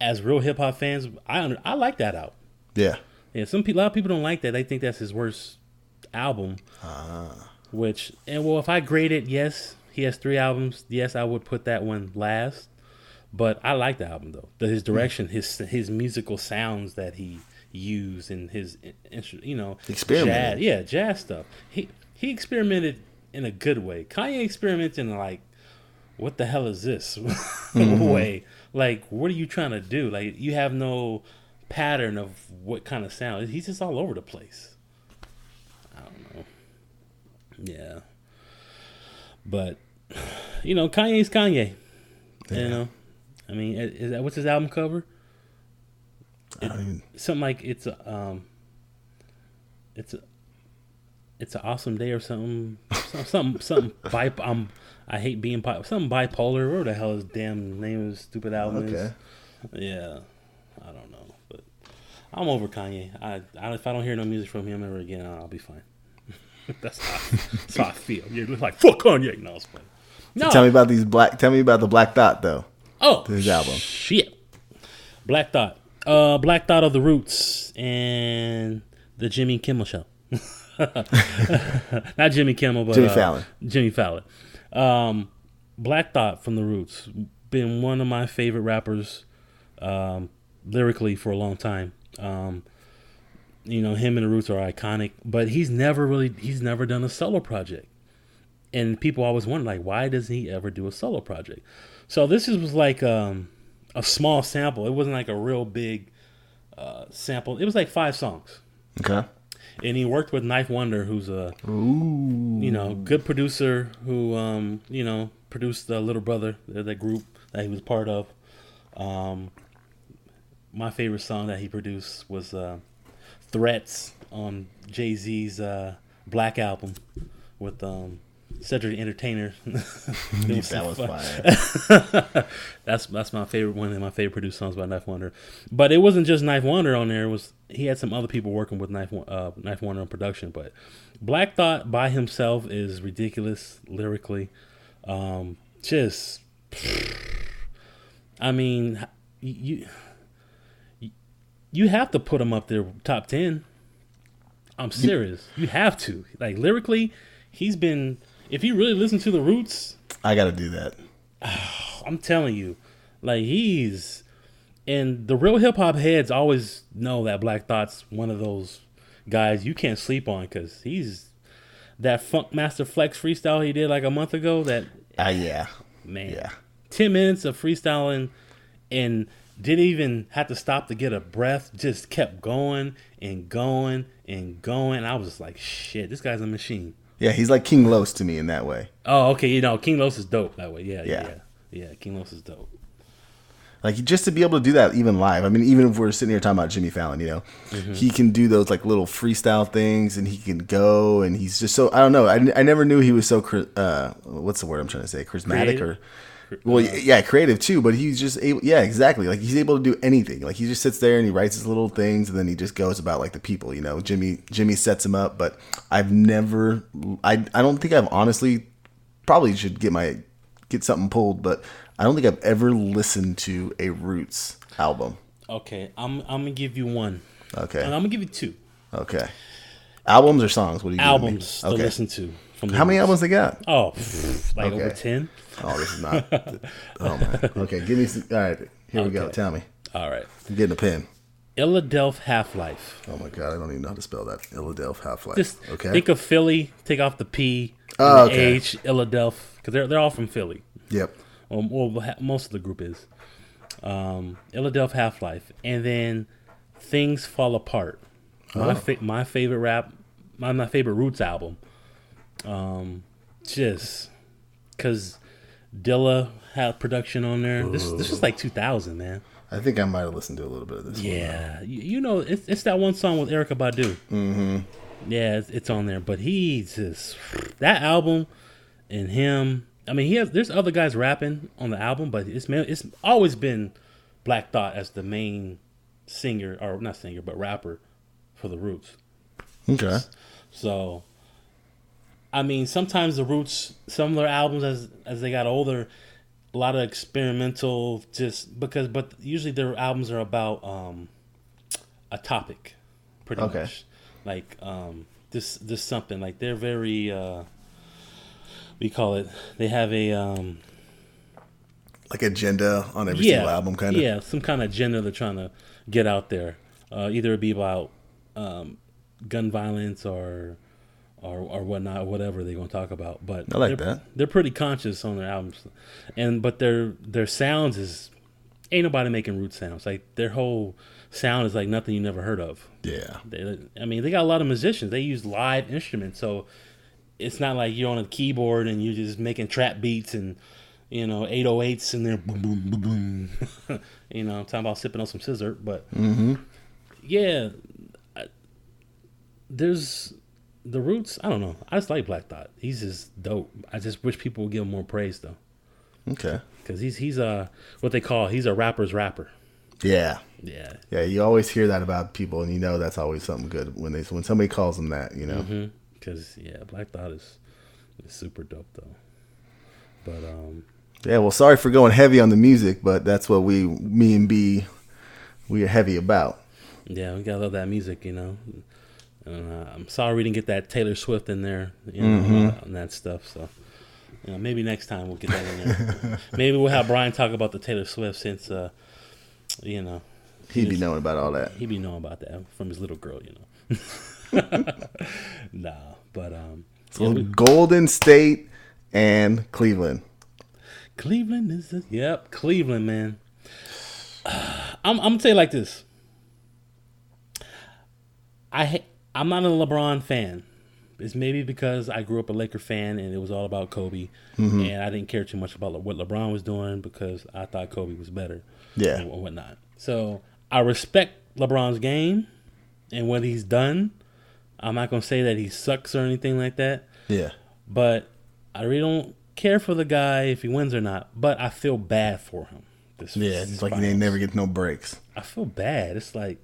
as real hip hop fans, I under, I like that out. Yeah, Yeah, some people, a lot of people don't like that. They think that's his worst album. Ah. Which and well, if I grade it, yes, he has three albums. Yes, I would put that one last. But I like the album though. The, his direction, his his musical sounds that he used, and his you know experiment. jazz, yeah, jazz stuff. He he experimented in a good way. Kanye experimented in like, what the hell is this mm-hmm. way? Like, what are you trying to do? Like, you have no pattern of what kind of sound. He's just all over the place. I don't know. Yeah. But you know, Kanye's Kanye. You know, I mean, is that what's his album cover? I don't even, Something like it's a um, it's a it's an awesome day or something. Some- something something bi- um, I hate being bi- something bipolar. Where the hell is damn name of stupid album okay. is? Yeah, I don't know, but I'm over Kanye. I, I if I don't hear no music from him ever again, I'll be fine. that's, how, that's how I feel. You're like fuck Kanye. No, it's fine. No, Tell me about these black. Tell me about the Black Thought though. oh this album. Shit, Black Thought, uh, Black Thought of the Roots and the Jimmy Kimmel Show. Not Jimmy Kimmel, but Jimmy uh, Fallon. Jimmy Fallon. Um, Black Thought from the Roots been one of my favorite rappers um, lyrically for a long time. Um, you know, him and the Roots are iconic, but he's never really he's never done a solo project. And people always wonder like why doesn't he ever do a solo project? So this is, was like um, a small sample. It wasn't like a real big uh, sample. It was like five songs Okay. and he worked with 9th Wonder, who's a Ooh. you know good producer who um, you know produced the Little Brother, the, the group that he was part of. Um, my favorite song that he produced was uh, "Threats" on Jay Z's uh, Black album with um, Cedric the Entertainer. That was fire. that's that's my favorite one of my favorite produced songs by 9th Wonder. But it wasn't just 9th Wonder on there. It was he had some other people working with Knife uh, 9th Wonder on production. But Black Thought by himself is ridiculous lyrically. Um, just, I mean, you you you have to put him up there top ten. I'm serious. You have to like lyrically. He's been. If you really listen to the Roots, I got to do that. I'm telling you, like he's and the real hip hop heads always know that Black Thought's one of those guys you can't sleep on because he's that Funkmaster Flex freestyle he did like a month ago. That Ah, yeah. man, Yeah. ten minutes of freestyling and didn't even have to stop to get a breath. Just kept going and going and going. I was just like, shit, this guy's a machine. Yeah, he's like King Los to me in that way. Oh, okay, you know, King Los is dope that way. Yeah, yeah, Yeah. yeah. King Los is dope. Like just to be able to do that even live. I mean, even if we're sitting here talking about Jimmy Fallon, you know, he can do those like little freestyle things, and he can go, and he's just so I don't know. I, I never knew he was so uh, what's the word I'm trying to say? Charismatic Creative? or well, yeah, creative too. But he's just able, yeah, exactly. Like he's able to do anything. Like he just sits there and he writes his little things, and then he just goes about like the people. You know, Jimmy Jimmy sets him up, but I've never, I I don't think I've honestly probably should get my get something pulled, but I don't think I've ever listened to a Roots album. Okay, I'm I'm gonna give you one. Okay, And I'm gonna give you two okay. Albums or songs? What do you albums to Okay, listen to. From How many albums they got? Oh, pff, like over ten. Oh, this is not. oh man. Okay, give me. Some, all right, here we go. Tell me. All right. I'm getting a pen. Illadelph Half Life. Oh my god, I don't even know how to spell that. Illadelph Half Life. Just Okay. think of Philly. Take off the P. Oh, the okay. H. Illadelph, because they're they're all from Philly. yep. Well, well, most of the group is. Um, Illadelph Half Life, and then Things Fall Apart. My Oh. fa- my favorite rap, my my favorite Roots album. Um, just because Dilla had production on there. This this was like 2000, man. I think I might have listened to a little bit of this. Yeah, you, you know, it's, it's that one song with Erykah Badu. Mm-hmm. Yeah, it's, it's on there, but he's just that album and him. I mean, he has. There's other guys rapping on the album, but it's it's always been Black Thought as the main singer, or not singer, but rapper for the Roots. Okay. So, I mean, sometimes the Roots, some of their albums as as they got older, a lot of experimental, just because. But usually their albums are about um, a topic, pretty Okay. much. Like um, this, this something like they're very. Uh, we call it. They have a um, Like agenda on every yeah single album, kind of. yeah, some kind of agenda they're trying to get out there. Uh, either it be about um, gun violence or or or whatnot, whatever they're gonna talk about. But I like they're, that. They're pretty conscious on their albums, and but their their sounds is ain't nobody making root sounds. Like their whole sound is like nothing you never heard of. Yeah. They, I mean, they got a lot of musicians. They use live instruments, so it's not like you're on a keyboard and you're just making trap beats and you know 808s in there, boom, boom, boom, boom. you know, I'm talking about sipping on some scissor, but mm-hmm. yeah, I, there's the roots. I don't know. I just like Black Thought. He's just dope. I just wish people would give him more praise though, Okay. because he's he's a what they call he's a rapper's rapper. Yeah. Yeah, Yeah. You always hear that about people, and you know that's always something good when they when somebody calls them that. You know. because yeah, Black Thought is, is super dope though. But um, Yeah. Well, sorry for going heavy on the music, but that's what we, me and B, we are heavy about. yeah, we gotta love that music, you know. And, uh, I'm sorry we didn't get that Taylor Swift in there, you know, uh, and that stuff. So, you know, maybe next time we'll get that in there. maybe we'll have Brian talk about the Taylor Swift since, uh, you know, He'd be knowing about all that. He'd be knowing about that from his little girl, you know. nah, but um, So yeah, we- Golden State and Cleveland. Cleveland is the, yep, Cleveland, man. I'm I'm gonna tell you like this. I I'm not a LeBron fan. It's maybe because I grew up a Laker fan and it was all about Kobe, mm-hmm. and I didn't care too much about what LeBron was doing because I thought Kobe was better, Yeah. and whatnot. So I respect LeBron's game and what he's done. I'm not gonna say that he sucks or anything like that Yeah. but I really don't care for the guy if he wins or not. But I feel bad for him. This Yeah. It's like they finals. never get no breaks. I feel bad. It's like,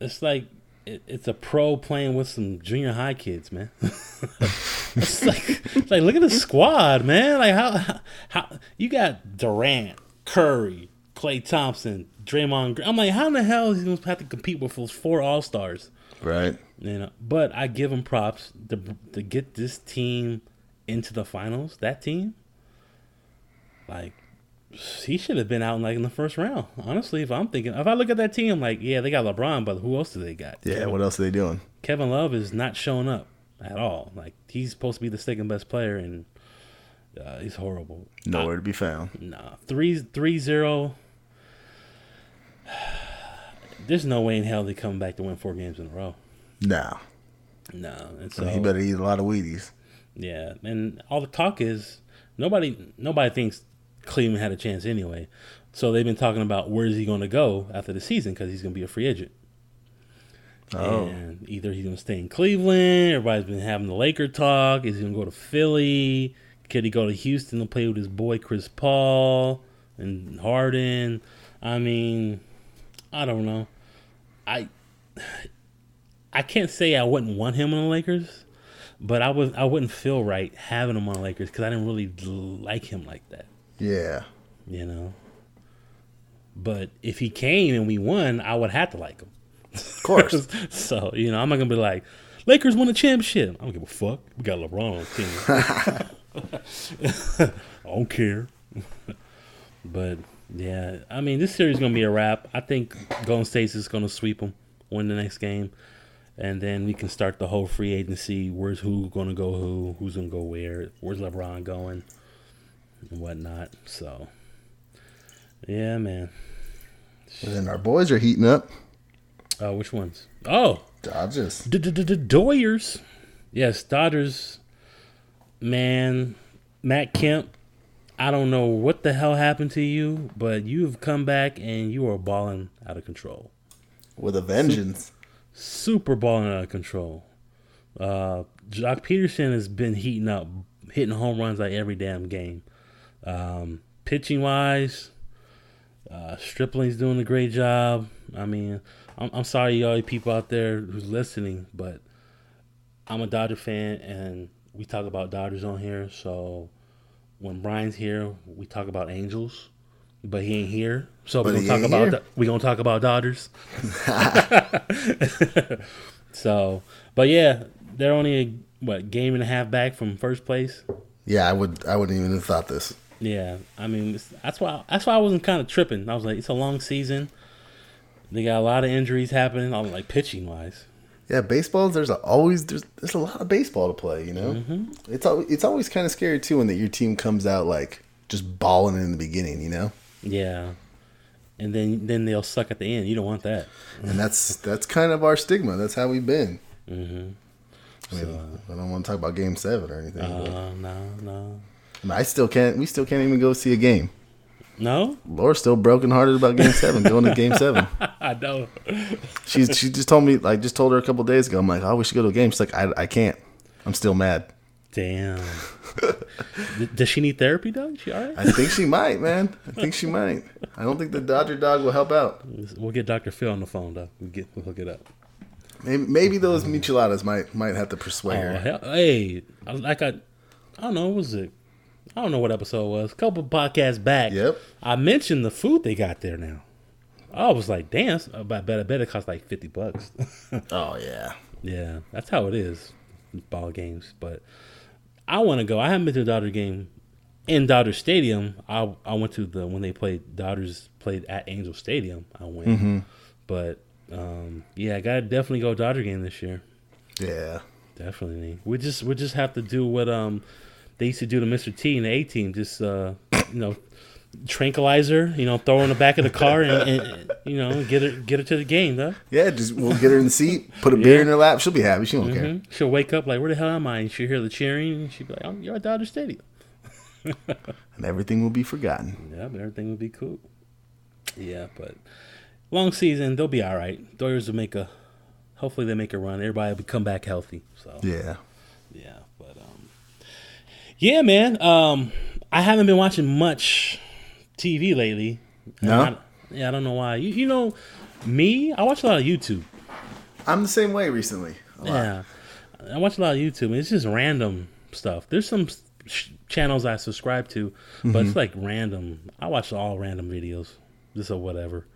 it's like it, it's a pro playing with some junior high kids, man. it's like, it's like look at the squad, man. Like how, how how you got Durant, Curry, Klay Thompson, Draymond. Green. I'm like, how in the hell is he gonna have to compete with those four All Stars? Right. You know, but I give him props to to get this team into the finals. That team, like, he should have been out in, like in the first round. Honestly, if I'm thinking, if I look at that team, like, yeah, they got LeBron, but who else do they got? Yeah. Kevin, What else are they doing? Kevin Love is not showing up at all. Like he's supposed to be the second best player, and uh, he's horrible. Nowhere to be found. Nah, three three zero. There's no way in hell they come back to win four games in a row. Nah. No, and So so he better eat a lot of Wheaties. Yeah, and all the talk is nobody nobody thinks Cleveland had a chance anyway. So they've been talking about where is he going to go after the season because he's going to be a free agent. Oh. And either he's going to stay in Cleveland. Everybody's been having the Laker talk. Is he going to go to Philly? Could he go to Houston to play with his boy Chris Paul and Harden? I mean, I don't know. I I can't say I wouldn't want him on the Lakers, but I was I wouldn't feel right having him on the Lakers because I didn't really like him like that, Yeah. you know. But if he came and we won, I would have to like him. Of course. so you know, I'm not gonna be like, Lakers won the championship. I don't give a fuck. We got LeBron on the team. I don't care. but yeah, I mean, this series is gonna be a wrap. I think Golden State's is gonna sweep them, win the next game, and then we can start the whole free agency. Where's who gonna go? Who? Who's gonna go where? Where's LeBron going? And whatnot. So, yeah, man. And then our boys are heating up. Uh, which ones? Oh, Dodgers. Doyers. Yes, Dodgers. Man, Matt Kemp. I don't know what the hell happened to you, but you've come back and you are balling out of control. With a vengeance. Super balling out of control. Uh, Joc Pederson has been heating up, hitting home runs like every damn game. Um, pitching wise, uh, Stripling's doing a great job. I mean, I'm, I'm sorry, all you people out there who's listening, but I'm a Dodger fan, and we talk about Dodgers on here. So when Brian's here, we talk about Angels, but he ain't here. So we're gonna talk about we gonna talk about Dodgers. so, but yeah, they're only a what game and a half back from first place. Yeah, I would. I wouldn't even have thought this. Yeah, I mean it's, that's why that's why I wasn't kind of tripping. I was like, it's a long season. They got a lot of injuries happening. I'm like pitching wise. Yeah, baseballs. There's a, always there's there's a lot of baseball to play. You know, Mm-hmm. it's al- it's always kind of scary too when that your team comes out like just balling in the beginning. You know, Yeah, and then then they'll suck at the end. You don't want that. and that's that's kind of our stigma. That's how we've been. Mm-hmm. I mean, I don't want to talk about Game Seven or anything. Uh, no, no, I, I still can't. We still can't even go see a game. no. Laura's still brokenhearted about Game Seven, going to Game Seven. I know. She's she just told me like just told her a couple days ago. I'm like, oh, we should go to a game. She's like, I I can't. I'm still mad. Damn. Does she need therapy, Doug? She all right? I think she might, man. I think she might. I don't think the Dodger dog will help out. We'll get Dr. Phil on the phone, Doug. We'll get we'll hook it up. Maybe, maybe those micheladas might might have to persuade Oh, her. hell, hey, like I, I don't know, what was it? I don't know what episode it was. A couple podcasts back. Yep. I mentioned the food they got there now. I was like, damn, I bet, I bet it cost like 50 bucks. Oh yeah. yeah, that's how it is, ball games. But I want to go. I haven't been to a Dodger game in Dodger Stadium. I I went to the when they played Dodgers played at Angel Stadium. I went, Mm-hmm. but um, yeah, I gotta definitely go Dodger game this year. Yeah. Definitely. We just we just have to do what um they used to do to Mr. T and the A team. Just uh you know tranquilizer, you know, throw her in the back of the car and, and you know get her get her to the game, though. Yeah. Just we'll get her in the seat, put a beer in her lap. She'll be happy. She won't care. Mhm. She'll wake up like, where the hell am I? And she'll hear the cheering. And she'll be like, oh, you're at Dodger Stadium. And everything will be forgotten. Yeah, but everything will be cool. Yeah, but long season, they'll be all right. Doyers will make a. Hopefully, they make a run. Everybody will come back healthy. So Yeah. Yeah, yeah, man. Um, I haven't been watching much TV lately. No? I- yeah, I don't know why. You, you know, me, I watch a lot of YouTube. I'm the same way recently. A lot. Yeah, I watch a lot of YouTube. and It's just random stuff. There's some sh- channels I subscribe to, but it's like random. I watch all random videos, just or whatever.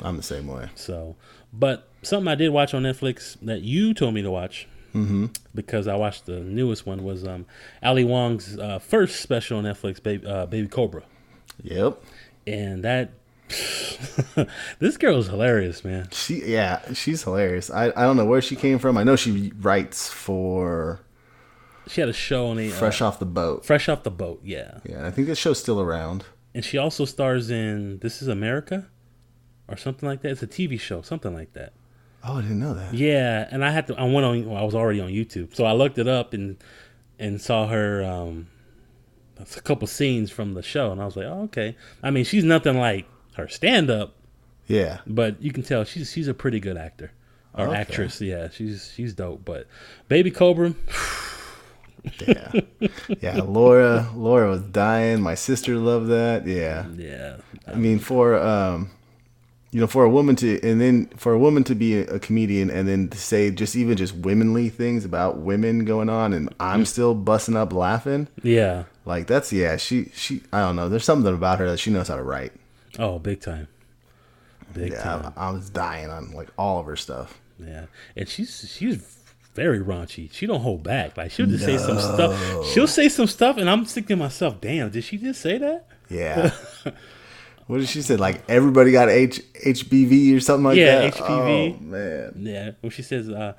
I'm the same way. So, but something I did watch on Netflix that you told me to watch Mm-hmm. because I watched the newest one was um, Ali Wong's uh, first special on Netflix, Baby, uh, Baby Cobra, Yep. and that this girl is hilarious, man. She yeah, she's hilarious. I, I don't know where she came from. I know she writes for She had a show on the Fresh uh, Off the Boat. Fresh off the boat, yeah, Yeah, I think that show's still around. and she also stars in This Is America or something like that. It's a TV show, something like that. Oh, I didn't know that. Yeah, and I had to. I went on. Well, I was already on YouTube, so I looked it up and and saw her. Um, a couple scenes from the show, and I was like, oh, okay. I mean, she's nothing like her stand up, Yeah. but you can tell she's she's a pretty good actor or Okay. actress. Yeah, she's she's dope. But Baby Cobra, Yeah. yeah, Laura Laura was dying. My sister loved that. Yeah. yeah, I mean for um you know, for a woman to and then for a woman to be a, comedian and then to say just even just womanly things about women going on and I'm mm. still busting up laughing, yeah. like that's yeah, she she I don't know. There's something about her that she knows how to write. Oh, big time, big Yeah, time. I, I was dying on like all of her stuff. Yeah, and she's she's very raunchy. She don't hold back. Like she'll just say some stuff. She'll say some stuff, and I'm thinking to myself, "Damn, did she just say that?" Yeah. what did she say? Like everybody got H HBV or something like Yeah, that. Yeah, HPV. Oh, man. Yeah. When she says, uh,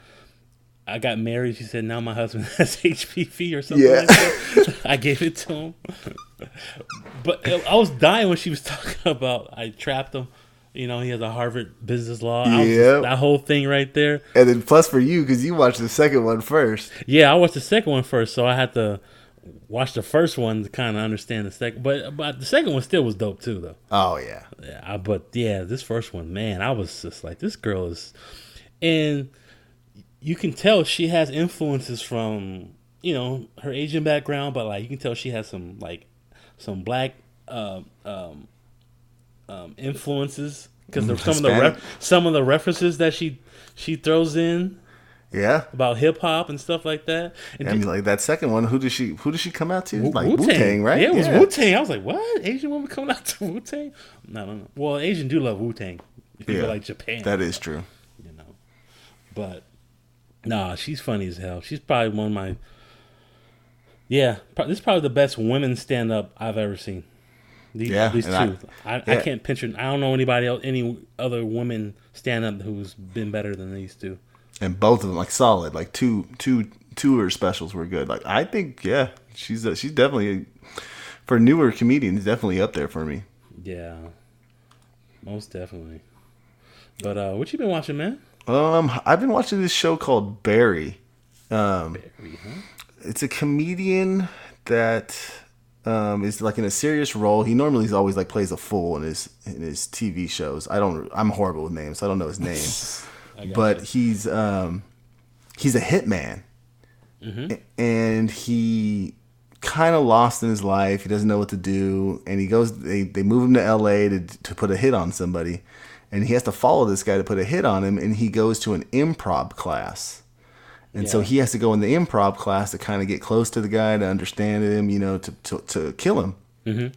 "I got married," she said, "Now my husband has HPV or something." Yeah. Like that. I gave it to him. but I was dying when she was talking about I trapped him. You know, he has a Harvard business law. I was just- Yep. that whole thing right there. And then plus for you because you watched the second one first. Yeah, I watched the second one first, so I had to watch the first one to kind of understand the second. But but the second one still was dope too, though. Oh yeah. Yeah, I, but yeah, this first one, man, I was just like, this girl is, and you can tell she has influences from you know her Asian background, but like you can tell she has some like some black um, um, um, influences because Mm, some of the Hispanic? ref- some of the references that she she throws in Yeah. about hip hop and stuff like that. And I mean, like that second one. Who did she? Who did she come out to? Wu- like Wu Tang, right? Yeah, it was Wu Tang. I was like, what? Asian woman coming out to Wu Tang? No, no, no. Well, Asian do love Wu Tang. Yeah, like Japan, That is true. you know. But nah, she's funny as hell. She's probably one of my. Yeah, this is probably the best women stand up I've ever seen. These, Yeah, these two. I, I, yeah. can't picture. I don't know anybody else, any other women stand up who's been better than these two. And both of them like solid. Like two, two, two of her specials were good. Like I think, yeah, she's uh, she's definitely for newer comedians definitely up there for me. Yeah, most definitely. But uh, what you been watching, man? Um, I've been watching this show called Barry. Um, Barry, huh? it's a comedian that um, is like in a serious role. He normally is always like plays a fool in his in his TV shows. I don't. I'm horrible with names. So I don't know his name. but he's um, he's a hitman, A- and he kind of lost in his life. He doesn't know what to do, and he goes. They they move him to L.A. to to put a hit on somebody, and he has to follow this guy to put a hit on him. And he goes to an improv class. And so he has to go in the improv class to kind of get close to the guy to understand him, you know, to to, to kill him. Mm-hmm.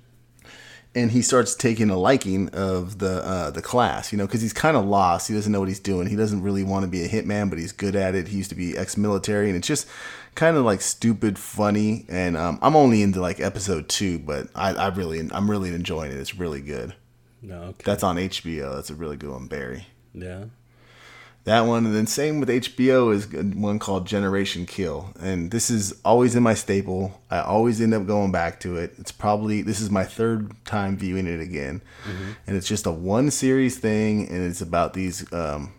And he starts taking a liking of the uh, the class, you know, because he's kind of lost. He doesn't know what he's doing. He doesn't really want to be a hitman, but he's good at it. He used to be ex-military, and it's just kind of like stupid, funny. And um, I'm only into like episode two, but I, I really I'm really enjoying it. It's really good. No, okay. That's on HBO. That's a really good one, Barry. yeah. That one, and then same with HBO is one called Generation Kill, and this is always in my staple. I always end up going back to it. It's probably this is my third time viewing it again, and it's just a one series thing, and it's about these um,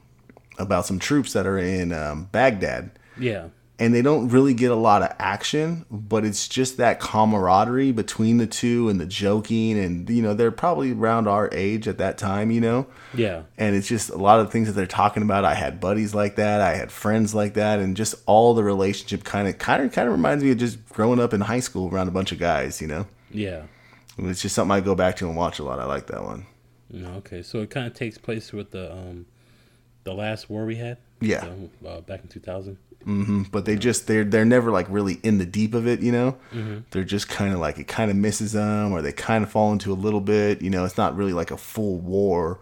about some troops that are in um, Baghdad, Yeah. And they don't really get a lot of action, but it's just that camaraderie between the two and the joking, and you know they're probably around our age at that time, you know Yeah. and it's just a lot of things that they're talking about. I had buddies like that, I had friends like that, and just all the relationship kind of kind of kind of reminds me of just growing up in high school around a bunch of guys. You know, Yeah. it's just something I go back to and watch a lot. I like that one. Okay. So it kind of takes place with the um, the last war we had. Yeah. So, uh, back in 2000. Hmm But they just they're they're never like really in the deep of it. You know, they're just kind of like it kind of misses them, or they kind of fall into a little bit. You know, it's not really like a full war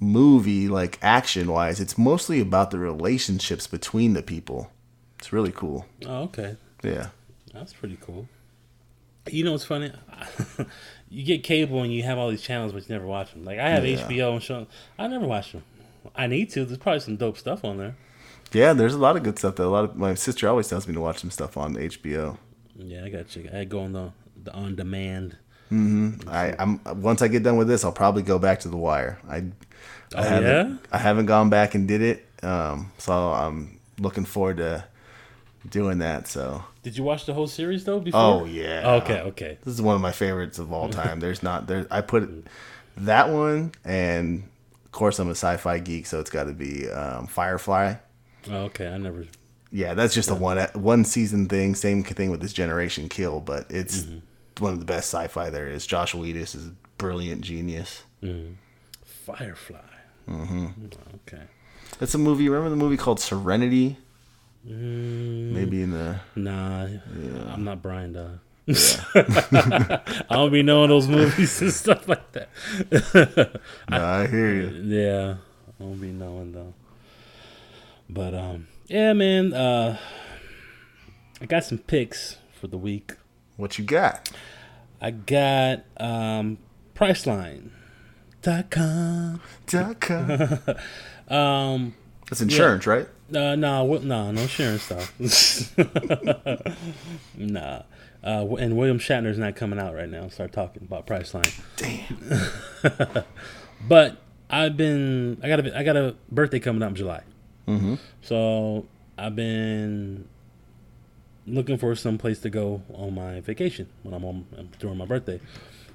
movie like action wise. It's mostly about the relationships between the people. It's really cool. Oh, okay. Yeah. That's pretty cool. You know what's funny? you get cable and you have all these channels, but you never watch them. Like I have Yeah. HBO and show. I never watch them. I need to. There's probably some dope stuff on there. Yeah, there's a lot of good stuff. That a lot of my sister always tells me to watch some stuff on HBO. Yeah, I got you. I go on the the on demand. I, I'm once I get done with this, I'll probably go back to The Wire. I, Oh I haven't, yeah. I haven't gone back and did it, um, so I'm looking forward to doing that. So, Did you watch the whole series though? Before? oh yeah, Okay. Okay. This is one of my favorites of all time. There's not there. I put that one, and of course I'm a sci-fi geek, so it's got to be um, Firefly. Oh, okay. I never. Yeah, that's just a one one season thing. Same thing with this Generation Kill, but it's mm-hmm. one of the best sci-fi there is. Joss Whedon is a brilliant genius. Mm-hmm. Firefly. Mm-hmm. Oh, okay. That's a movie. Remember the movie called Serenity? Mm, Maybe in the Nah, I'm not Brian Dog. I don't be knowing those movies and stuff like that. no, I hear you. yeah, I don't be knowing though. But um, Yeah, man. Uh, I got some picks for the week. What you got? I got um, Priceline. Dot com. Dot Um, That's insurance, right? uh, no, wi- no, no insurance stuff. nah. Uh, and William Shatner's not coming out right now. Start talking about Priceline. Damn. But I've been I got a I got a birthday coming up in July. Mm-hmm. So I've been looking for some place to go on my vacation when I'm on during my birthday.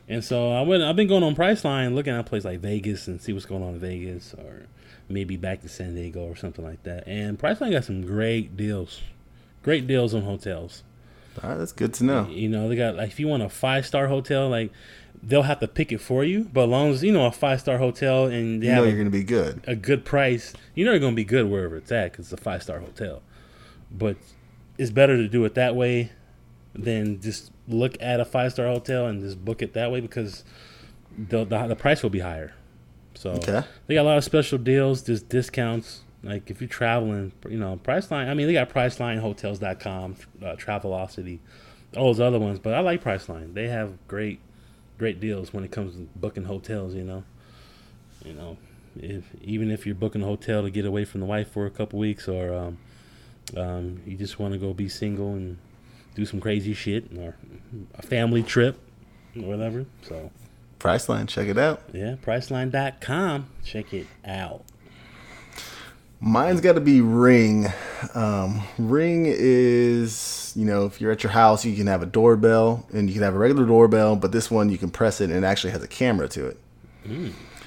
And so I went I've been going on Priceline looking at places like Vegas and see what's going on in Vegas or maybe back to San Diego or something like that. And Priceline got some great deals. Great deals on hotels. All right, that's good to know. You know, they got like if you want a five star hotel, like they'll have to pick it for you. But as long as you know a five star hotel and they you know you're a, going to be good. a good price, you know you're gonna be good wherever it's at because it's a five star hotel. But it's better to do it that way than just look at a five star hotel and just book it that way because the the, the price will be higher. So Okay. they got a lot of special deals, just discounts. Like if you're traveling, you know, Priceline. I mean, they got Priceline, Hotels.com, uh, Travelocity, all those other ones. But I like Priceline. They have great, great deals when it comes to booking hotels. You know, you know, if even if you're booking a hotel to get away from the wife for a couple weeks, or um, um, you just want to go be single and do some crazy shit, or a family trip, or whatever. So Priceline, check it out. yeah, Priceline.com. Check it out. Mine's got to be Ring. Um, Ring is, you know, if you're at your house, you can have a doorbell and you can have a regular doorbell, but this one you can press it and it actually has a camera to it.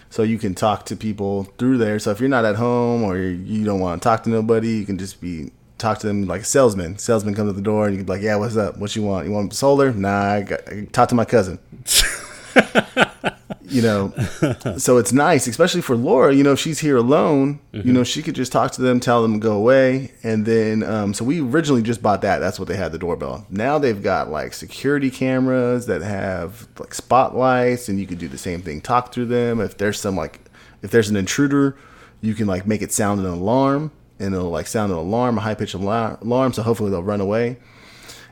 So you can talk to people through there. So if you're not at home or you don't want to talk to nobody, you can just be talk to them like a salesman. Salesman comes to the door and you can be like, "Yeah, what's up? What you want? You want solar? Nah, I got I talk to my cousin." you know so it's nice especially for laura you know if she's here alone you know she could just talk to them tell them to go away and then um, so we originally just bought that. That's what they had the doorbell. Now they've got like security cameras that have like spotlights and you could do the same thing talk through them. If there's some like if there's an intruder you can like make it sound an alarm and it'll like sound an alarm a high-pitched alarm so hopefully they'll run away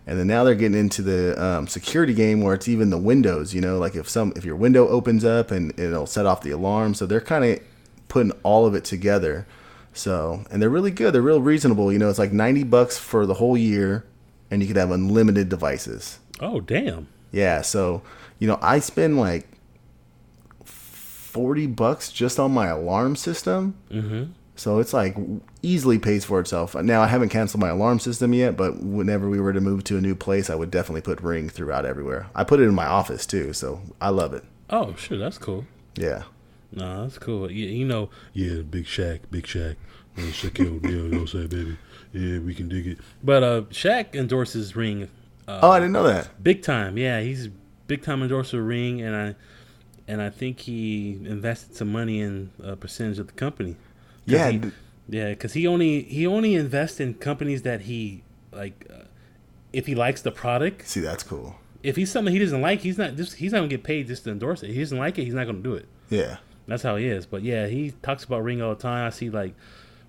and then now they're getting into the um, security game where it's even the windows. You know, like if some if your window opens up and it'll set off the alarm. So they're kind of putting all of it together. So and they're really good. They're real reasonable. You know, it's like ninety bucks for the whole year, and you could have unlimited devices. Oh damn. Yeah. So you know, I spend like forty bucks just on my alarm system. Mm-hmm. So it's like easily pays for itself. Now I haven't canceled my alarm system yet, but whenever we were to move to a new place, I would definitely put Ring throughout everywhere. I put it in my office too, so I love it. Oh sure, that's cool. Yeah. No, that's cool. You, you know, yeah, Big Shaq, Big Shaq, uh, Shaquille O'Neal. You know what I'm saying, baby? Yeah, we can dig it. But uh, Shaq endorses Ring. Uh, Oh, I didn't know that. big time. Yeah, he's big time endorser of Ring, and I and I think he invested some money in a percentage of the company. Yeah. he- yeah, because he only he only invests in companies that he like. Uh, if he likes the product, See, that's cool. if he's something he doesn't like, he's not just he's not gonna get paid just to endorse it. If he doesn't like it, he's not gonna do it. Yeah. That's how he is. But yeah, he talks about Ring all the time. I see like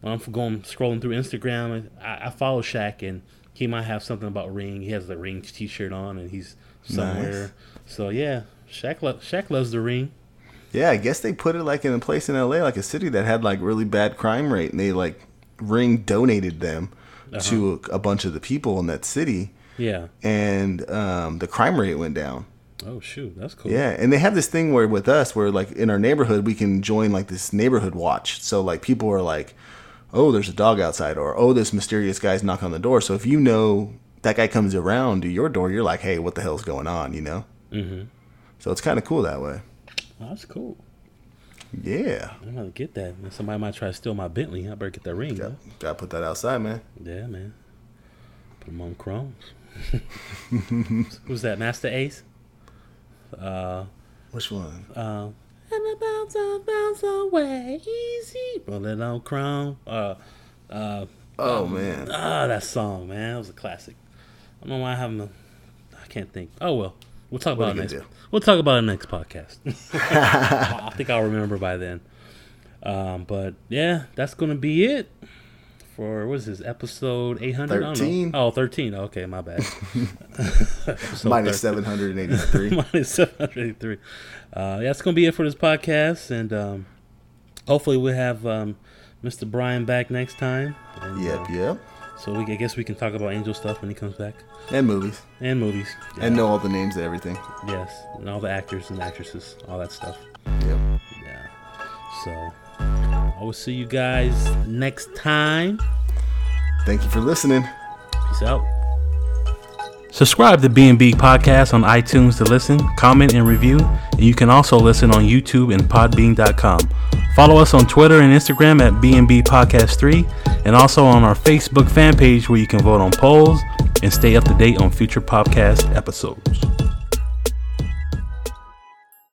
when I'm going scrolling through Instagram, I, I follow Shaq and he might have something about Ring. He has the Ring T-shirt on and he's somewhere. Nice. So yeah, Shaq lo- Shaq loves the Ring. Yeah, I guess they put it like in a place in LA, like a city that had like really bad crime rate, and they like Ring donated them to a, a bunch of the people in that city, Yeah. and um, the crime rate went down. Oh shoot, that's cool. Yeah, and they have this thing where with us, where like in our neighborhood, we can join like this neighborhood watch. So like people are like, "Oh, there's a dog outside," or "Oh, this mysterious guy's knocking on the door." So if you know that guy comes around to your door, you're like, "Hey, what the hell's going on?" You know. Mm-hmm. So it's kind of cool that way. Oh, that's cool. Yeah, I'm gonna get that. Somebody might try to steal my Bentley. I better get that ring. got, gotta put that outside, man. Yeah, man. Put them on Chromes. Who's that? Masta Ace. Uh. Which one? Uh, and bounce on, bounce away easy. Roll it on chrome. Uh, uh, Oh man, ah, that song, man, that was a classic. I don't know why I haven't. I can't think. Oh well, we'll talk about it next. gonna We'll talk about it next podcast. I think I'll remember by then. Um, but yeah, that's gonna be it for what is this episode 800? 13. Oh, 13. Okay, my bad. Minus 13. 783. Minus 783. Uh, that's going to be it for this podcast. And um, hopefully we'll have um, Mr. Brian back next time. And, yep, uh, yep. So we, I guess we can talk about Angel stuff when he comes back. And movies. And movies. Yeah. And know all the names of everything. Yes. And all the actors and actresses. All that stuff. Yep. Yeah. So I will see you guys next time. Thank you for listening. Peace out. Subscribe to B&B Podcast on iTunes to listen, comment, and review. And you can also listen on YouTube and podbean.com. Follow us on Twitter and Instagram at B&B Podcast 3 and also on our Facebook fan page where you can vote on polls and stay up to date on future podcast episodes.